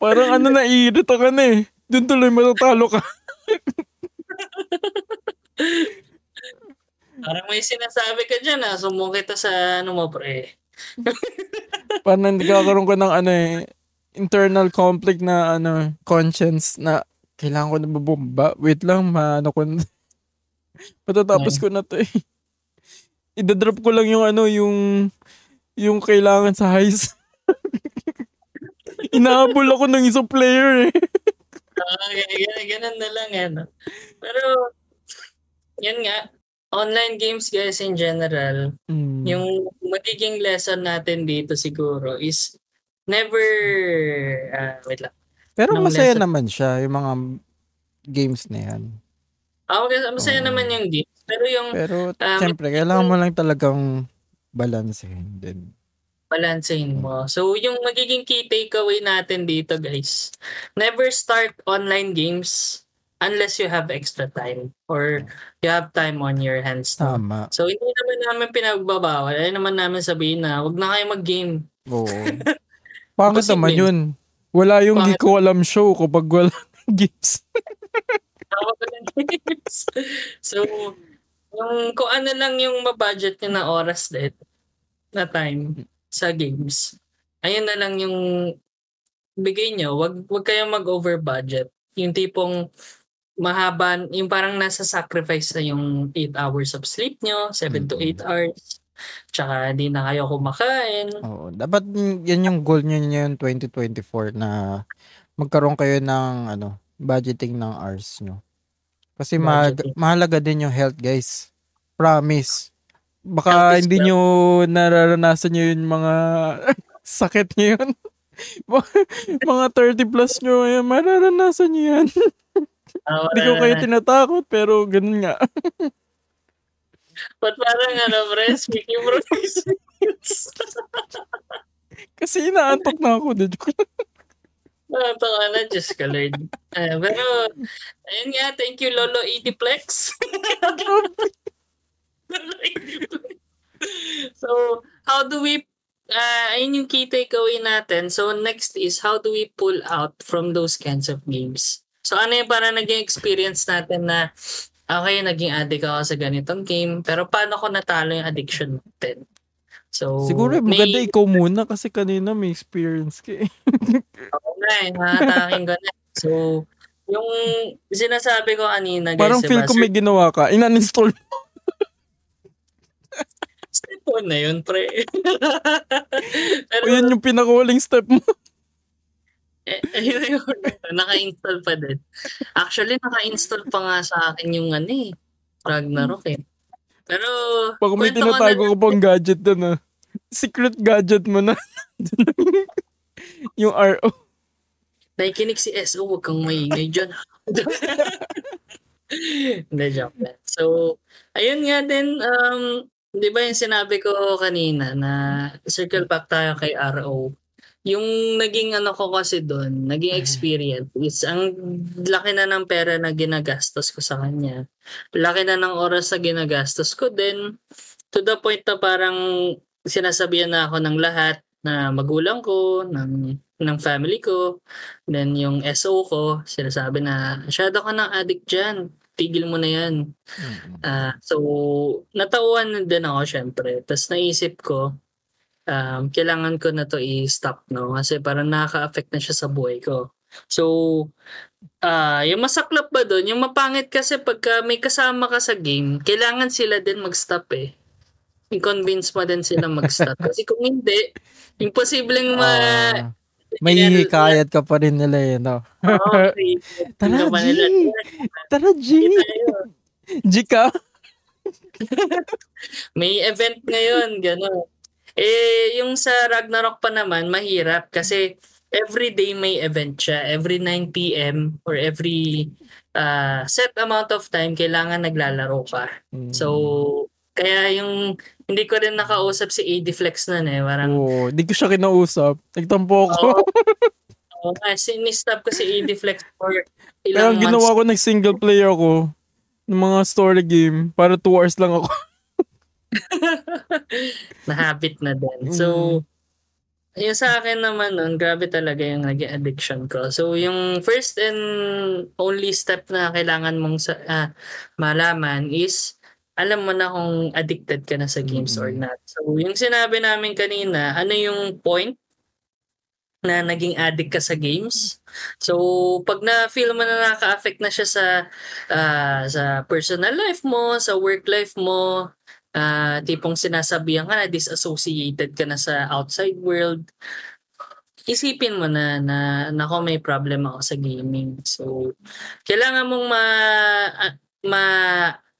Parang ano, naiirita ka na eh. Doon tuloy matatalo ka. Parang may sinasabi ka dyan, ah, sumbong kita sa ano mo, pre. Parang nagkakaroon ka ng ano eh, internal conflict na ano, conscience na kailangan ko na babomba. Wait lang, maano ko na. Matatapos ko na to eh. Idadrop ko lang yung ano, yung yung kailangan sa heist. Inahabol ako ng isang player eh. Ah, ganun, na lang, ano. Pero, yan nga, online games guys in general, Mm. yung magiging lesson natin dito siguro is never, ah, wait lang. Pero ng masaya lesson. naman siya, yung mga games na yan. Ah, okay, masaya Oo. naman yung games. Pero yung Pero, Um, siyempre, kailangan mo lang talagang balansehin din. balansehin mo. So, yung magiging key takeaway natin dito, guys, never start online games unless you have extra time or you have time on your hands. No? Tama. So, hindi naman namin pinagbabawal. Ay naman namin sabihin na, wag na kayo mag-game. Oo. Pangit naman yun. Wala yung di Pangit. ko alam show kapag wala ng games. so, yung, kung ano lang yung mabudget nyo na oras din, na time sa games, ayun na lang yung bigay nyo. Wag, wag kayong mag-over budget. Yung tipong mahaba, yung parang nasa sacrifice na yung 8 hours of sleep nyo, 7 to 8 hours. Tsaka di na kayo kumakain. Oo. Dapat yan yung goal nyo yung 2024 na magkaroon kayo ng ano, budgeting ng hours nyo. Kasi ma- Budgeting. mahalaga din yung health, guys. Promise. Baka Health hindi nyo nararanasan nyo yung mga sakit nyo yun. mga 30 plus nyo, eh, mararanasan nyo yan. Ah, Hindi ko kayo tinatakot, pero ganun nga. Ba't parang ano, pre, speaking from experience. Kasi inaantok na ako. Lang. Ah, tama na, Diyos ka, Lord. Ah, pero, ayun nga, thank you, Lolo Ediplex. Lolo Ediplex. so, how do we, uh, ayun yung key takeaway natin. So, next is, how do we pull out from those kinds of games? So, ano yung para naging experience natin na, okay, naging addict ako sa ganitong game, pero paano ko natalo yung addiction natin? So, Siguro may- maganda ikaw muna kasi kanina may experience ka eh. Na eh, nakataking ko na. So, yung sinasabi ko kanina, guys, Parang diba, feel ko may ginawa ka. Inan-install. step one na yun, pre. Pero, O yan yung pinakawaling step mo. Eh, ayun yun, naka-install pa din. Actually, naka-install pa nga sa akin yung ano eh, Ragnarok eh. Pero, Baka may ko tinatago ka pang gadget doon ah. Secret gadget mo na. yung RO. Nakikinig si SO, huwag kang maingay dyan. Hindi, joke lang. So, ayun nga din, um, di ba yung sinabi ko kanina na circle back tayo kay RO. Yung naging ano ko kasi doon, naging experience is ang laki na ng pera na ginagastos ko sa kanya. Laki na ng oras na ginagastos ko din to the point na parang sinasabihan na ako ng lahat na magulang ko, ng, ng family ko, Then yung SO ko, sinasabi na, masyado ka ng addict dyan. Tigil mo na yan. Ah, so, natauhan na din ako syempre. Tapos naisip ko, um, kailangan ko na to i-stop, no? Kasi parang nakaka-affect na siya sa buhay ko. So, ah yung masaklap ba doon, yung mapangit kasi pagka may kasama ka sa game, kailangan sila din mag-stop eh. I-convince mo din sila mag-stop. kasi kung hindi, imposibleng ma... Ah, may hikayat ka pa rin nila eh, no? Okay. Tara, G! Tara, G! G ka? May event ngayon, gano'n. Eh, yung sa Ragnarok pa naman, mahirap kasi every day may event siya. Every 9 p.m. or every uh, set amount of time, kailangan naglalaro ka. So, kaya yung hindi ko rin nakausap si AD Flex nun eh. Parang, Oo, di ko siya kinausap. Nagtampo ako. Oo. Oo nga, sinistop ko si AD Flex for Pero ilang ang ginawa months. ko, nag-single player ako ng mga story game para 2 hours lang ako. na habit na din. Mm. So, yung sa akin naman nun, grabe talaga yung naging addiction ko. So, yung first and only step na kailangan mong sa, ah, malaman is alam mo na kung addicted ka na sa games or Mm. not. So, yung sinabi namin kanina, ano yung point na naging addict ka sa games. So, pag na-feel mo na nakaka-affect na siya sa ah, sa personal life mo, sa work life mo, ah tipong sinasabihan ka na disassociated ka na sa outside world, isipin mo na na nako may problem ako sa gaming. So, kailangan mong ma, ah, ma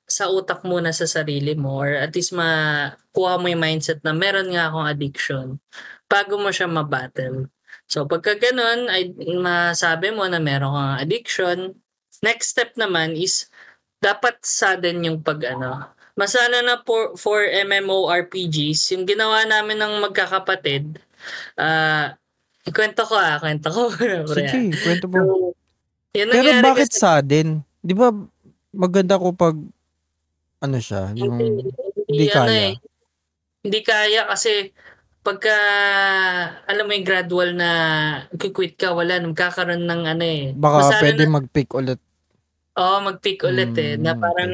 sa utak muna sa sarili mo or at least makuha mo yung mindset na meron nga akong addiction bago mo siya mabattle. So pagka ganun, ay masabi mo na meron kang addiction, next step naman is dapat sudden yung pag ano. Masana na for, for MMORPGs, yung ginawa namin ng magkakapatid, ah ikwento ko ah, kwento ko. ah. Sige, kwento mo. So, yun Pero bakit kasi- sudden? Di ba maganda ko pag ano siya, yung Hindi, hindi ano kaya. eh, hindi kaya kasi pagka alam mo yung gradual na quit ka, wala, magkakaroon ng ano eh. Baka Masana pwede na- mag-pick ulit. Oo, mag-pick ulit eh. Na Mm, parang,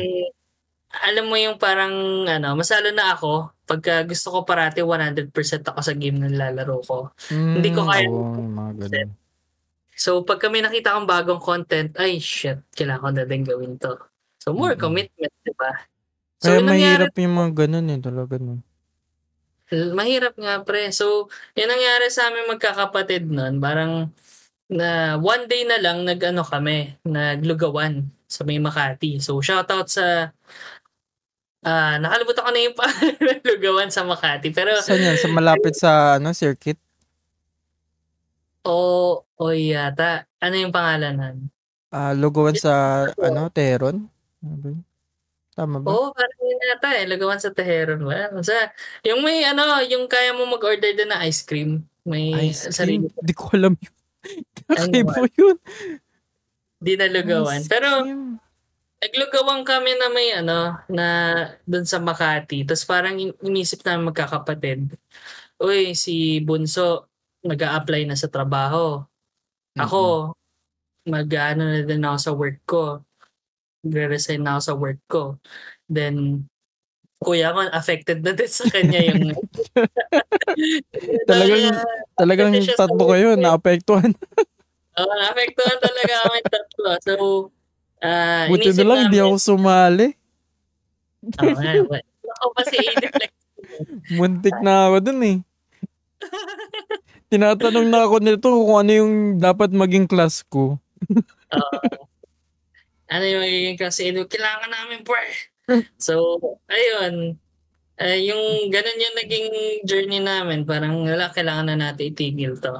alam mo yung parang, ano, masalo na ako pagka gusto ko parati 100% ako sa game na nilalaro ko. Hindi ko Mm, kaya- ganun. So, pag kami nakita kong bagong content, ay, shit, kailangan ko na din gawin to. So, more Mm. commitment, di ba? So, Kaya mahirap yung mga ganun eh, talaga no. mahirap nga pre. So, yun nangyari sa amin magkakapatid nun. Parang, na one day na lang nag-ano kami, naglugawan sa may Makati. So, shoutout sa ah nakalimutan ko na yung pangalan ng lugawan sa Makati. Pero, Saan yan? Sa malapit sa ano, circuit? o, o yata. Ano yung pangalan nun? Ah, lugawan sa ano, Teron? Ano ba yun? Tama ba? Oo, parang yun yata eh. Lugawan sa Teheran ba? Sa, yung may ano, yung kaya mo mag-order din na ice cream. May Ice sarili. cream? Di ko alam yun. Kakaibo yun. Di nalugawan. Pero, naglugawan kami na may ano, na doon sa Makati. Tapos parang inisip namin magkakapatid. Uy, si Bunso, nag apply na sa trabaho. Ako, mag-ano na din ako sa work ko. Re-resign na ako sa work ko. Then, kuya ko, affected na din sa kanya yung... talagang, talagang tatlo kayo, eh. naapektuhan. Oo, naapektuhan talaga kami tatlo. So, ah Buti na lang, di namin- ako sumali. Oo nga, Ako pa si. Muntik na ako dun eh. Tinatanong na ako nito kung ano yung dapat maging class ko. Oo. ano yung magiging kasi Edu, kailangan namin pre. So, ayun. Eh, yung ganun yung naging journey namin. Parang wala, kailangan na natin itigil to.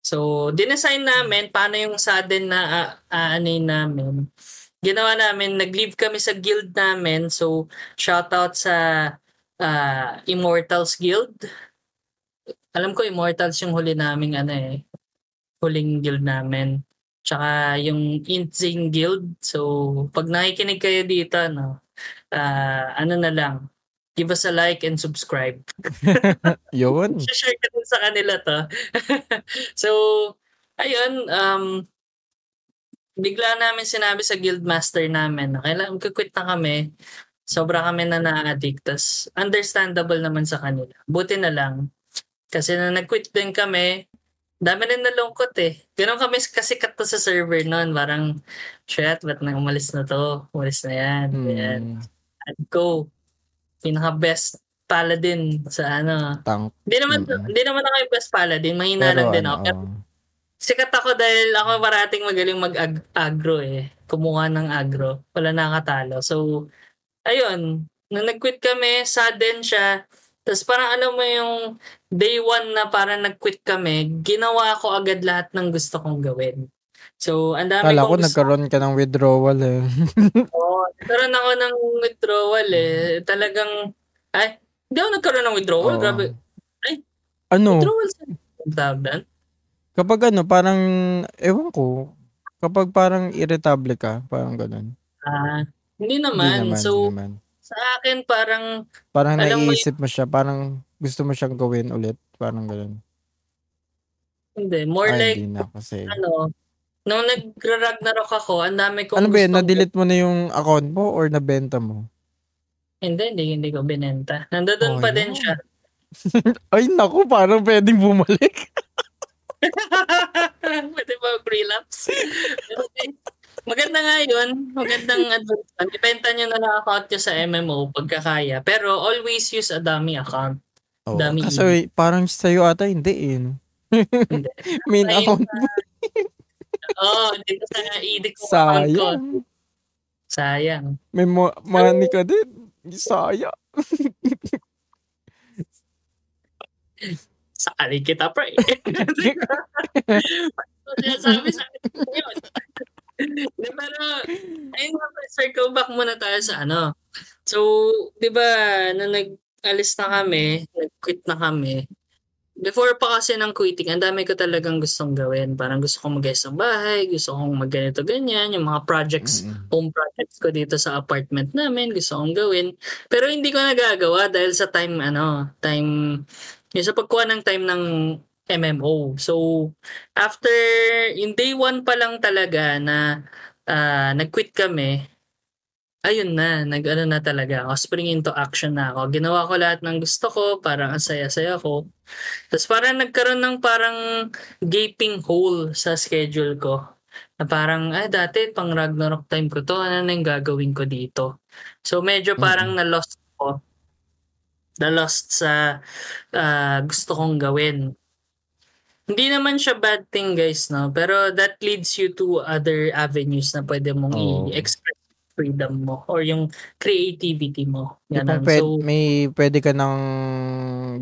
So, dinesign namin paano yung sudden na uh, aanay namin. Ginawa namin, nag-leave kami sa guild namin. So, shoutout sa ah, Immortals Guild. Alam ko Immortals yung huli naming ano eh. Huling guild namin. Tsaka yung Intzing Guild. So, pag nakikinig kayo dito, no, ah, ano na lang, give us a like and subscribe. Yun. share ka din sa kanila to. so, ayun, um, bigla namin sinabi sa guildmaster namin na kailangan magka-quit na kami. Sobra kami na na-addict. Tas understandable naman sa kanila. Buti na lang. Kasi na nag-quit din kami, dami rin nalungkot eh. Ganon kami kasikat to sa server noon. Parang, shit, ba't na umalis na to? Umalis na yan. Yan. Hmm, At go. Pinaka-best paladin sa ano, tank. hindi naman, hindi naman ako yung best paladin. Mahina lang din ano, ako. Pero oo. Sikat ako dahil ako parating magaling mag-agro eh. Kumuha ng agro. Wala nakatalo. So, ayun. Nung nag-quit kami, sudden siya. Tapos parang alam mo yung day one na parang nag-quit kami, ginawa ko agad lahat ng gusto kong gawin. So, ang dami Kala ko kong gusto. nagkaroon ka ng withdrawal eh. Oo, nagkaroon ako ng withdrawal eh. Talagang, ay, hindi ako nagkaroon ng withdrawal. Oo. Grabe. Ano? Withdrawal sa tawag? Kapag ano, parang, ewan ko, kapag parang irritable ka, parang ganun. Ah, hindi Hindi naman. naman, so, hindi naman. sa akin parang Parang alam mo naiisip mo siya, parang gusto mo siyang gawin ulit, parang ganun. hindi. More Ay, like, hindi na kasi. ano, nung nag-Ragnarok ako, ang dami kong Ano ba yun, na-delete mo na yung account mo or nabenta mo? Hindi, hindi, hindi ko binenta. Nandoon Oh, pa din yun. siya. Ay, naku, parang pwedeng bumalik. Pwede ba relapse? Maganda nga yun. Magandang advice. Ibenta nyo na lang account nyo sa MMO pagka kaya. Pero always use a dummy account. Oh, Dami kasi parang sa'yo ata hindi eh. no? Hindi. Main Ayun account na. Oo, dito sa idik ko account ko. Sayang. Sayang. May mo- money ka din. Sayang. Sakali kita, pre. Sinasabi sa akin yun. Di, Pero, ayun nga, circle back muna tayo sa ano. So, di ba, nung nag-alis na kami, nag-quit na kami, before pa kasi ng quitting, ang dami ko talagang gustong gawin. Parang gusto kong mag ng bahay, gusto kong mag ganito ganyan, yung mga projects, Mm-mm. home projects ko dito sa apartment namin, gusto kong gawin. Pero hindi ko nagagawa dahil sa time, ano, time, yung sa pagkuha ng time ng MMO. So, after, yung day one pa lang talaga na ah, nag-quit kami, ayun na, nag-ano na talaga ako, spring into action na ako. Ginawa ko lahat ng gusto ko, parang ang saya-saya ko. Tapos parang nagkaroon ng parang gaping hole sa schedule ko. Na parang, ah, dati pang Ragnarok time ko to, ano na yung gagawin ko dito? So medyo parang na-lost ko. Na-lost sa ah, gusto kong gawin. Hindi naman siya bad thing guys, no? Pero that leads you to other avenues na pwede mong Oo. i-express freedom mo or yung creativity mo. Yung Ganun. pwede, So, may pwede ka nang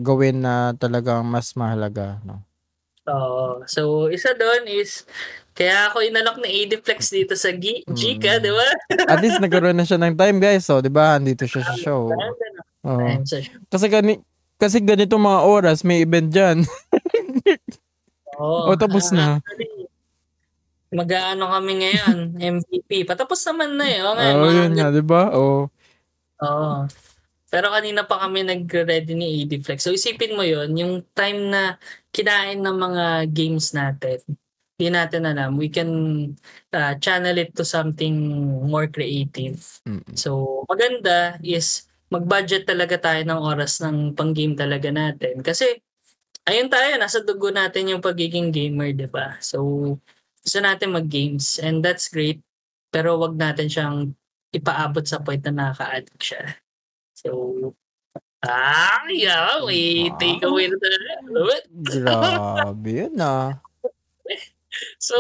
gawin na talagang mas mahalaga. No? Oo. so, isa doon is, kaya ako inalok na Adiflex dito sa G- Gika, Mm. di ba? At least nagkaroon na siya ng time guys. So, di ba? Andito siya sa show. Time sa Kasi, gani, kasi ganito mga oras, may event dyan. Oo. o tapos na. Actually, Mag-aano kami ngayon, MVP. Patapos naman na eh. Oo mga yun nga, di ba? Oo. Oo. Pero kanina pa kami nagre-ready ni AD Flex. So isipin mo yon yung time na kinain ng mga games natin, hindi natin alam. We can uh, channel it to something more creative. Mm. So maganda is mag-budget talaga tayo ng oras ng pang-game talaga natin. Kasi ayun tayo, nasa dugo natin yung pagiging gamer, di ba? So gusto natin mag-games and that's great. Pero wag natin siyang ipaabot sa point na nakaka-addict siya. So, ah, yeah, may take away na tayo. Grabe yun ah. So,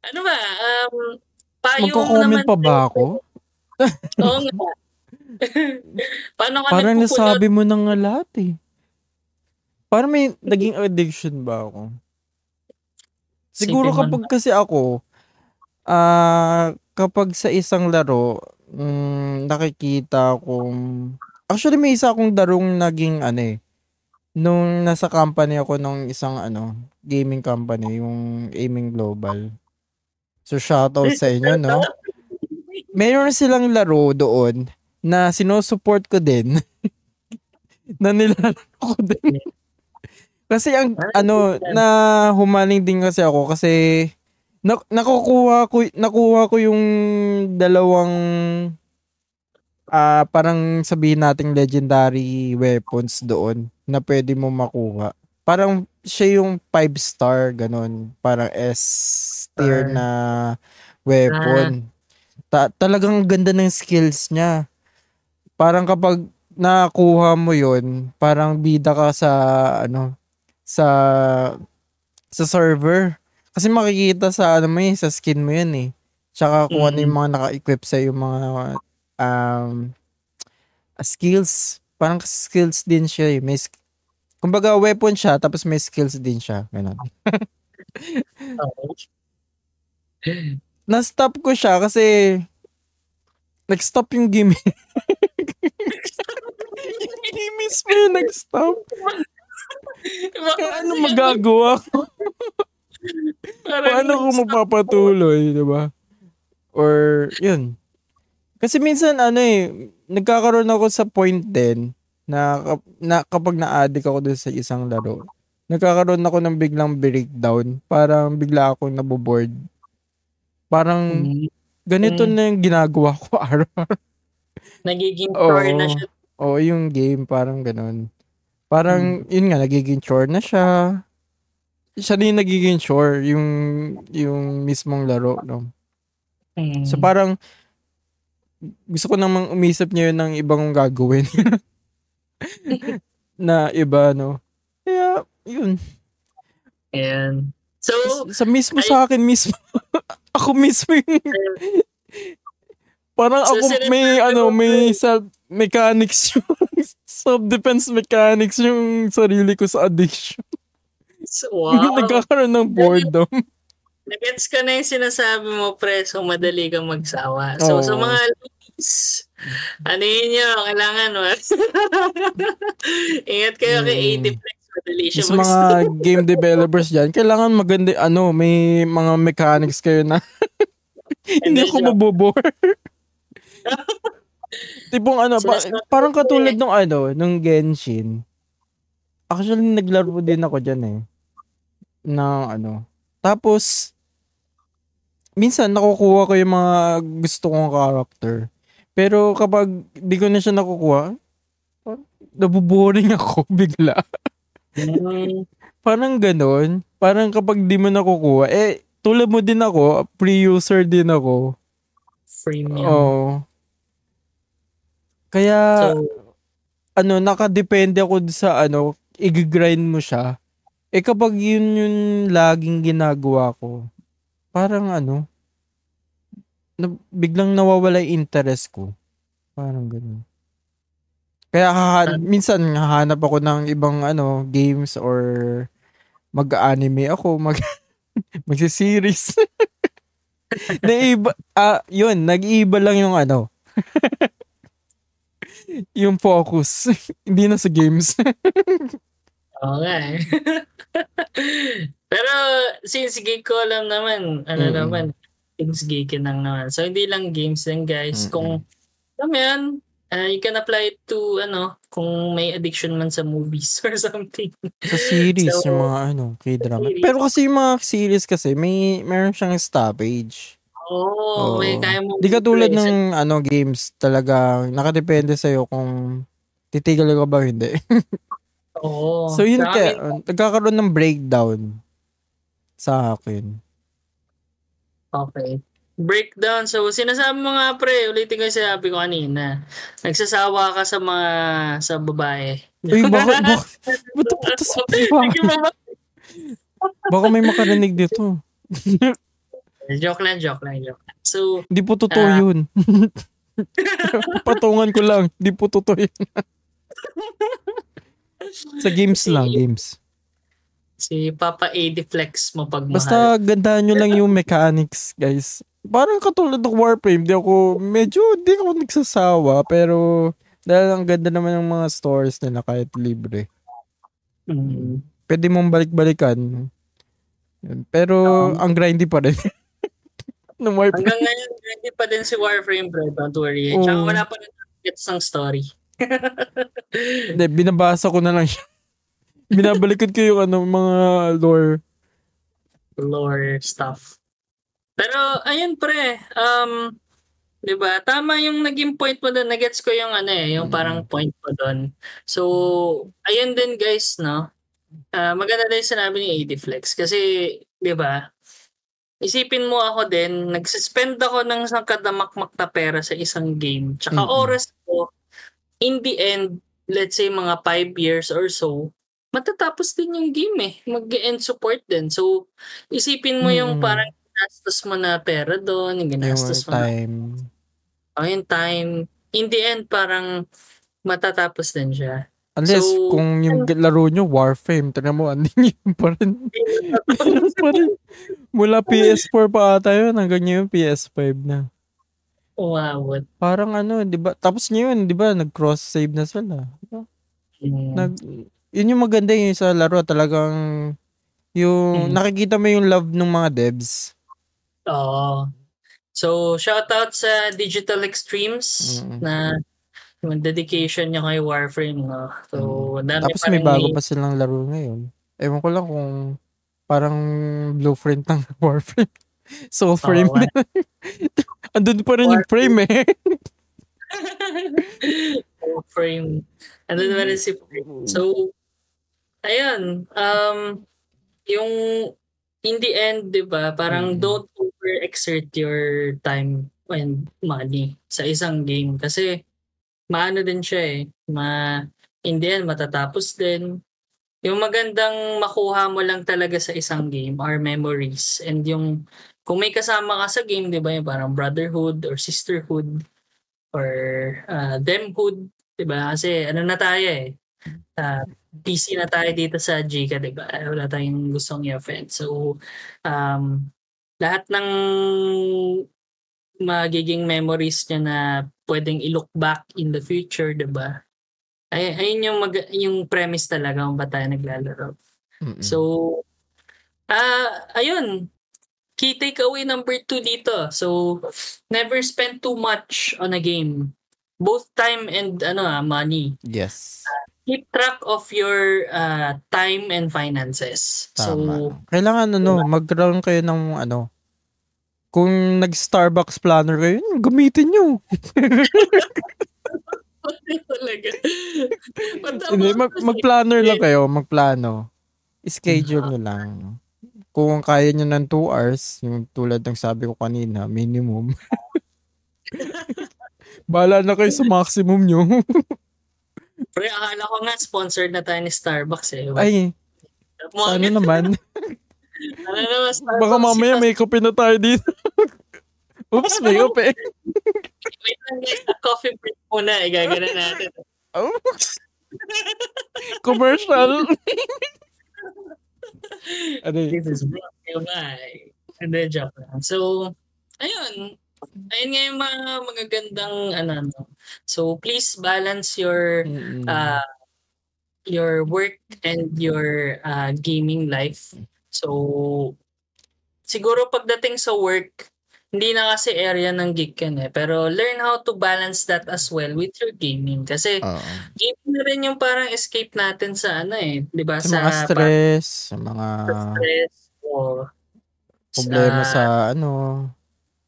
ano ba, um, payong Magko-comment naman pa ba ako? Oo nga. Paano ka Parang nagpupull out? nasabi mo na nga lahat eh. Parang may naging addiction ba ako? Siguro kapag kasi ako, ah kapag sa isang laro, mm, nakikita kong... Actually, may isa akong darong naging ano eh. Nung nasa company ako nung isang ano, gaming company, yung Aiming Global. So, shoutout sa inyo, no? Meron silang laro doon na sinusupport ko din. na nilalaro ko din. kasi ang ano na humaling din kasi ako kasi na, nakukuha ko nakuha ko yung dalawang ah parang sabihin nating legendary weapons doon na pwede mo makuha. Parang siya yung 5 star ganon, parang S tier Ah. na weapon. Ta- talagang ganda ng skills niya. Parang kapag nakuha mo yon parang bida ka sa ano sa sa server kasi makikita sa ano mo yun, sa skin mo yun eh. Tsaka kung ano yung Mm. mga naka-equip sa yung mga um, skills. Parang skills din siya eh. May, sk- kumbaga weapon siya, tapos may skills din siya. Ganun. Na-stop ko siya kasi nag-stop yung game. game mismo yung nag-stop. Kaya ano magagawa ko? Paano ko mapapatuloy, di ba? Or, yun. Kasi minsan, ano eh, nagkakaroon ako sa point din na, kap- na kapag na-addict ako dun sa isang laro, nagkakaroon ako ng biglang breakdown. Parang bigla akong naboboard. Parang Mm. ganito Mm. na yung ginagawa ko araw. Nagiging chore na siya. Oo, yung game, parang ganun. Parang, yun nga, nagiging chore na siya. Siya din yung nagiging chore, yung, yung mismong laro, no? Mm. So parang gusto ko namang umisip niya yun ng ibang gagawin. na iba, no? Kaya, yun. Ayan. So, Sa, sa mismo ay- sa akin mismo. ako mismo yung... parang So, ako may, ano, may self mechanics yung self-defense mechanics yung sarili ko sa addiction. so wow. Nagkakaroon ng boredom. Nagets ka na yung sinasabi mo, pre. So, madali kang magsawa. So, Oo. sa mga ladies, ano yun nyo? Kailangan, mo. Ingat kayo kay Mm. 80 Flex. Madali siya Sa mga game developers dyan, kailangan maganda, ano, may mga mechanics kayo na hindi ako mabobore. Tipong ano, So, pa- parang katulad nung ano, nung Genshin. Actually, naglaro din ako dyan eh. Na ano. Tapos, minsan nakukuha ko yung mga gusto kong character. Pero kapag di ko na siya nakukuha, nabuboring ako bigla. Mm, Parang ganon. Parang kapag di mo nakukuha, eh, tulad mo din ako, pre-user din ako. freemium. Oo. Kaya, So, ano, nakadepende ako sa ano, i-grind mo siya. Eh kapag yun yung laging ginagawa ko, parang ano, na, biglang nawawala yung interest ko. Parang ganun. Kaya hahan- minsan hahanap ako ng ibang ano, games or mag-anime ako, mag magsi-series. Naiba, ah, yun, nag-iiba lang yung ano, yung focus. Hindi na sa games. oo nga eh. Pero since geek ko alam naman, ano Mm-mm. naman, things geeky lang naman. So hindi lang games din guys. Mm-mm. Kung alam mo yan, uh, you can apply it to ano, kung may addiction man sa movies or something. Sa series, So, yung mga ano, K-drama. Pero kasi yung mga series kasi, may meron siyang stoppage. Oo, oh, may kaya mo. Di ka tulad ng ano games talaga nakadepende sa'yo kung titigil ka ba o hindi. Oo. so yun Sa kaya, uh, nagkakaroon ng breakdown sa akin. Okay. Breakdown. So, sinasabi mo nga pre, ulitin ko yung sinabi ko kanina. Nagsasawa ka sa mga, sa babae. Uy, bakit, bakit, ba't ba't sa mama. Baka may makarinig dito. Joke lang, joke lang, joke lang. So, Hindi po totoo Ah. yun. Patungan ko lang. Hindi po totoo yun. sa games lang, games. si Papa A deflex mo pag Basta gandaan nyo lang yung mechanics, guys. Parang katulad ng Warframe, di ako, medyo di ako nagsasawa, pero dahil ang ganda naman ng mga stories nila kahit libre. Mm. Pwede mong balik-balikan. Pero Oo. ang grindy pa rin. ng Warframe. Hanggang ngayon, hindi pa din si Warframe, bro. Don't worry. Oo. Tsaka wala pa rin gets ng story. Hindi, binabasa ko na lang siya. Binabalikan ko yung ano, mga lore. lore stuff. Pero, ayun pre, um, 'di ba? Tama yung naging point mo doon. Nagets ko yung ano eh, yung Mm. parang point mo doon. So, ayun din guys, no? Ah, maganda din sinabi ni AD kasi 'di ba? Isipin mo ako din, nagsuspend ako ng isang kadamakmak na pera sa isang game. Tsaka Mm-mm. oras ko, in the end, let's say mga 5 years or so, matatapos din yung game eh. Mag-end support din. So, isipin mo yung Mm-mm. parang ginastos mo na pera doon, yung ginastos mo na time. oh, yung time. In the end, parang matatapos din siya. Unless So, kung yung laro nyo, Warframe, tignan mo, andin yun pa rin. Meron pa rin. Mula PS4 pa ata yun, hanggang ngayon PS5 na. Umawot. Parang ano, di ba? Tapos ngayon, di ba, nag-cross save na sila. Mm. Nag, yun yung maganda yung sa laro, talagang yung Mm. nakikita mo yung love ng mga devs. Oo. So, shout out sa Digital Extremes Mm. na yung dedication niya kay Warframe. No? So, dami Tapos pa may bago pa silang laro ngayon. Ewan ko lang kung parang blueprint ng Warframe. Soulframe Oo, na. Andun pa rin yung frame eh. frame. Ano naman rin si frame. So, ayun. Um, yung in the end, di ba, parang Mm. don't overexert your time and money sa isang game. Kasi, maano din siya eh. Ma, in the end, matatapos din. Yung magandang makuha mo lang talaga sa isang game are memories. And yung, kung may kasama ka sa game, di ba, yung parang brotherhood or sisterhood or uh, themhood, 'di ba? Kasi ano na tayo eh. Uh, PC na tayo dito sa Gika, 'di ba? Wala tayong gustong i-offend. So um lahat ng magiging memories niya na pwedeng i-look back in the future, 'di ba? Ay ayun yung mag- yung premise talaga kung ba tayo naglalaro. Mm-mm. So ah ayun, key takeaway number two dito. So, never spend too much on a game. Both time and ano ah, money. yes. Keep track of your uh, time and finances. So, Tama. Kailangan ano, mag-run kayo ng ano, kung nag-Starbucks planner kayo, gamitin nyo. Hindi, mag, mag-planner lang kayo, magplano. Schedule nyo lang. Kung kaya nyo ng 2 hours, yung tulad ng sabi ko kanina, minimum. Bala na kayo sa maximum nyo. Pre, akala ko nga sponsored na tayo ni Starbucks eh. Ay, sana naman. Baka mamaya may kape na tayo dito. Oops, may kape. Wait lang guys, a coffee break muna. Igagana natin. Oops. Commercial. ano yun? This is brought to you by. And then, joke lang. So, ayun. Ayun nga yung mga magagandang ano, ano. So, please balance your Mm-mm. uh, your work and your uh, gaming life. So, siguro pagdating sa work, hindi na kasi area ng geek yan eh. Pero learn how to balance that as well with your gaming. Kasi Oo. gaming na rin yung parang escape natin sa ano eh. Di ba? Sa mga stress, sa mga Sa stress o problema sa- sa ano,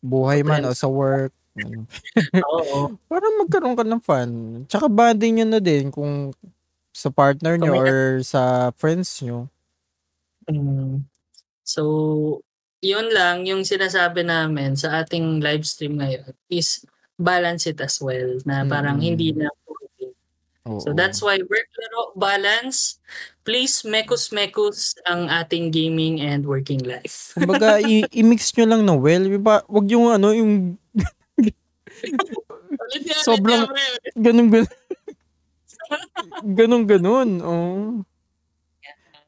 buhay man o sa work. Oo. Para magkaroon ka ng fun. Tsaka bonding nyo na din kung sa partner nyo or sa friends nyo. Mm. So, yun lang yung sinasabi namin sa ating live stream ngayon is balance it as well na parang Mm. hindi na. Oo. So that's why work laro balance. Please mekus-mekus ang ating gaming and working life. Kumbaga, i- i-mix nyo lang na well. Diba, wag yung ano, yung Sobrang- pre. ganun ganun. ganun ganun. Oh.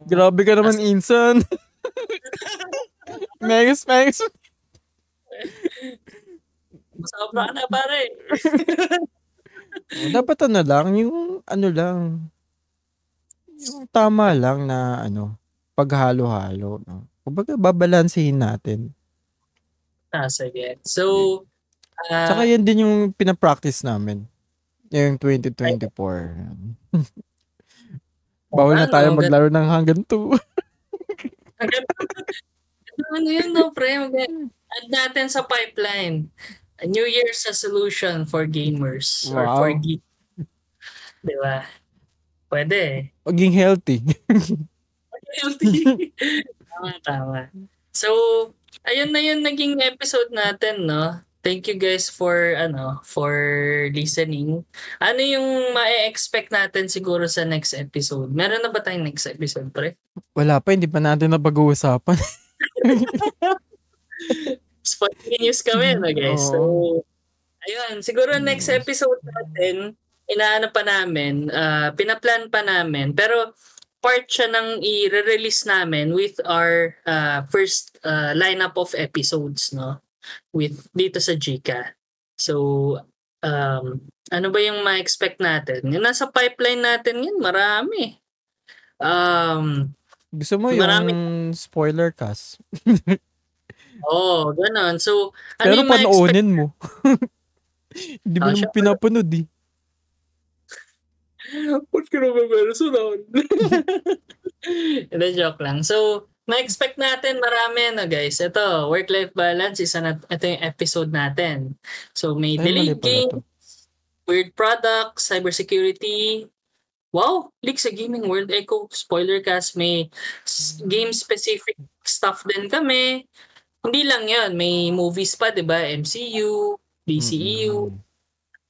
Grabe ka naman, insan. megas, megas. Sobra ka na pare. Oh, dapat ano lang, yung ano lang, yung tama lang na ano, paghalo-halo. No? Kumbaga, babalansehin natin. Ah, sige. So, ah, Tsaka yan din yung pinapractice namin. Yung 2024. Bawal na ano, tayo maglaro ng hanggang 2. ano yun no, pre? Mag- Add natin sa pipeline. A New Year's resolution for gamers or Wow. for geek. Di ba? Pwede eh. Maging healthy. Healthy. tama, tama. So, ayun na yun naging episode natin, no? Thank you guys for ano for listening. Ano yung ma-expect natin siguro sa next episode? Meron na ba tayong next episode, pre? Wala pa, hindi pa natin na pag-uusapan. Spontaneous kami, no, guys? So, ayun. Siguro next episode natin, inaano pa namin, ah, pinaplan pa namin. Pero, part siya ng i-release namin with our ah, first ah, lineup of episodes, no? With, dito sa Gika. So, um, ano ba yung ma-expect natin? Yung nasa pipeline natin yun, marami. Um, Gusto mo yung Marami- spoiler cast. oh, ganon. So, ano Pero yung ma-expect panoonin mo. Hindi mo Ah, naman pinapanood eh. Ba't ka naman meron sunod? Hindi, joke lang. So, ma-expect natin marami na guys. Ito, work-life balance, isa na, ito yung episode natin. So, may Ay, delayed game, weird products, cybersecurity. Wow, leak sa gaming world echo, spoiler cast, may game-specific stuff din kami. Hindi lang yon may movies pa, di ba? MCU, DCEU, Mm-mm.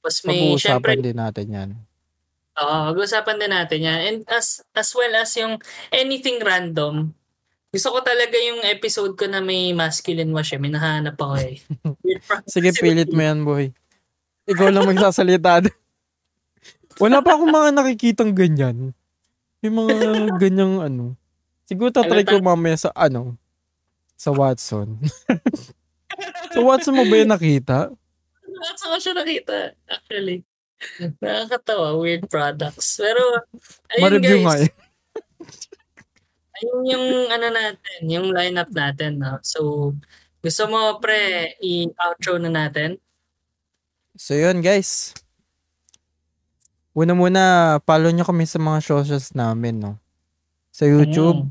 tapos may, syempre, Pag-uusapan din natin yan. Oo, mag-usapan din natin yan. And as as well as yung anything random. Gusto ko talaga yung episode ko na may masculine wash eh. May nahanap ako eh. Sige, pilit mo yan, boy. Ikaw lang magsasalita. Wala pa akong mga nakikitang ganyan. Yung mga ganyang ano. Siguro tatry ko mamaya sa ano, sa Watson. sa Watson mo ba yung nakita? Saan ko siya nakita? Actually. Nakakatawa. Weird products. Pero, ayun Ma-review nga guys. eh. Ayun yung ano natin. Yung lineup natin. No? So, gusto mo pre, i-outro na natin? So yun guys. Una muna, follow nyo kami sa mga socials namin, no? Sa YouTube,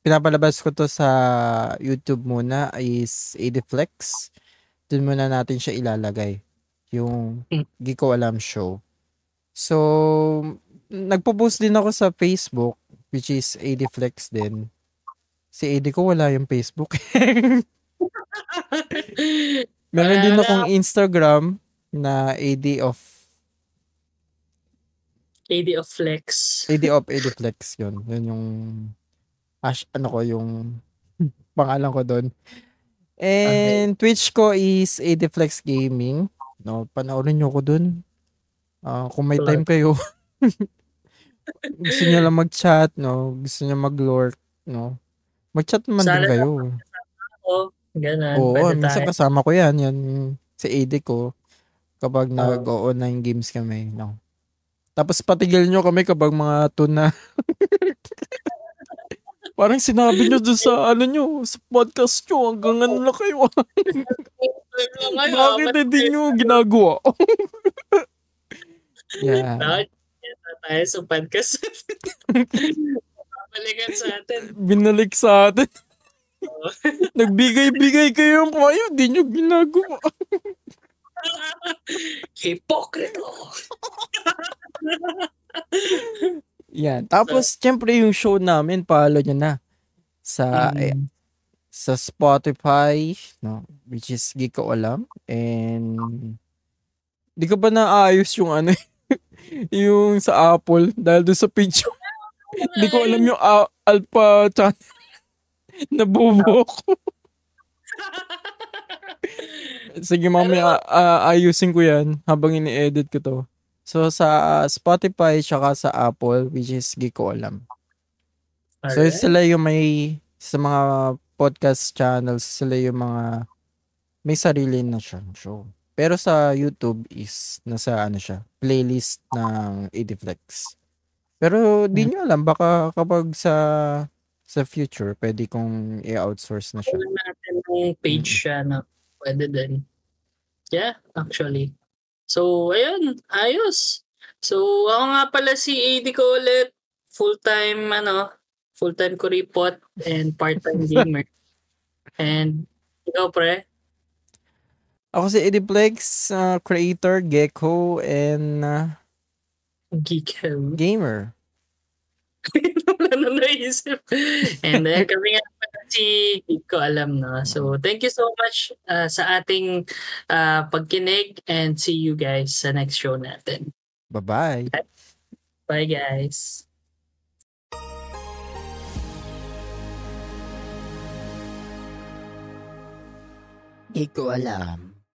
pinapalabas ko to sa YouTube muna is Adiflex. Doon muna natin siya ilalagay. Yung Mm. Di ko alam show. So, nagpo-post din ako sa Facebook, which is Adiflex din. Si AD ko wala yung Facebook. Meron din akong Instagram na AD of Lady of Flex. AD of Adiflex yun. Yun yung ash, ano ko yung pangalan ko doon. And Twitch ko is Adiflex Gaming. No, panoorin nyo ko doon. Ah, kung may time kayo. gusto niyo lang mag-chat, no? Gusto niyo mag-lurk, no? Mag-chat naman din Sana kayo. Oo, ganun. Oo, Pwede minsan tayo. kasama ko yan. Yan si AD ko. Kapag Oo. nag-online games kami, no? Tapos patigil nyo kami kapag mga tuna. Parang sinabi nyo dun sa ano nyo, sa podcast nyo, hanggang ano na kayo. Bakit hindi nyo ginagawa? yeah. Tayo sa podcast? Balikan sa atin. Binalik sa atin. Nagbigay-bigay kayo ng payo, di nyo ginagawa. Hipokrito! Yan. Tapos, syempre yung show namin, follow nyo na. Sa, Mm. eh, sa Spotify, no, which is di ko alam. And, di ko pa naayos yung ano, yung sa Apple, dahil doon sa page ko. Di ko alam yung a- alpha channel. Nabubuo ko. Sige, mamaya a- ayusin ko yan habang ini-edit ko to. So, sa Spotify, tsaka sa Apple, which is di ko alam. So, Alright. sila yung may, sa mga podcast channels, sila yung mga, may sarili na siyang show. Pero sa YouTube is, nasa ano siya, playlist ng Ediflex. Pero di nyo alam, baka kapag sa, sa future, pwede kong i-outsource na siya. Tingnan natin yung page siya na pwede din. Yeah, actually. So, ayun, ayos. So, ako nga pala si AD ko ulit. Full-time, ano, full-time kuripot and part-time gamer. and, ikaw pre? Ako si Ediplex, uh, creator, gecko, and uh, Geek gamer. Wala na naisip. And then kami nga si Geek ko alam no. So thank you so much uh, sa ating uh, pagkinig and see you guys sa next show natin. Bye-bye. Bye guys. Di ko alam.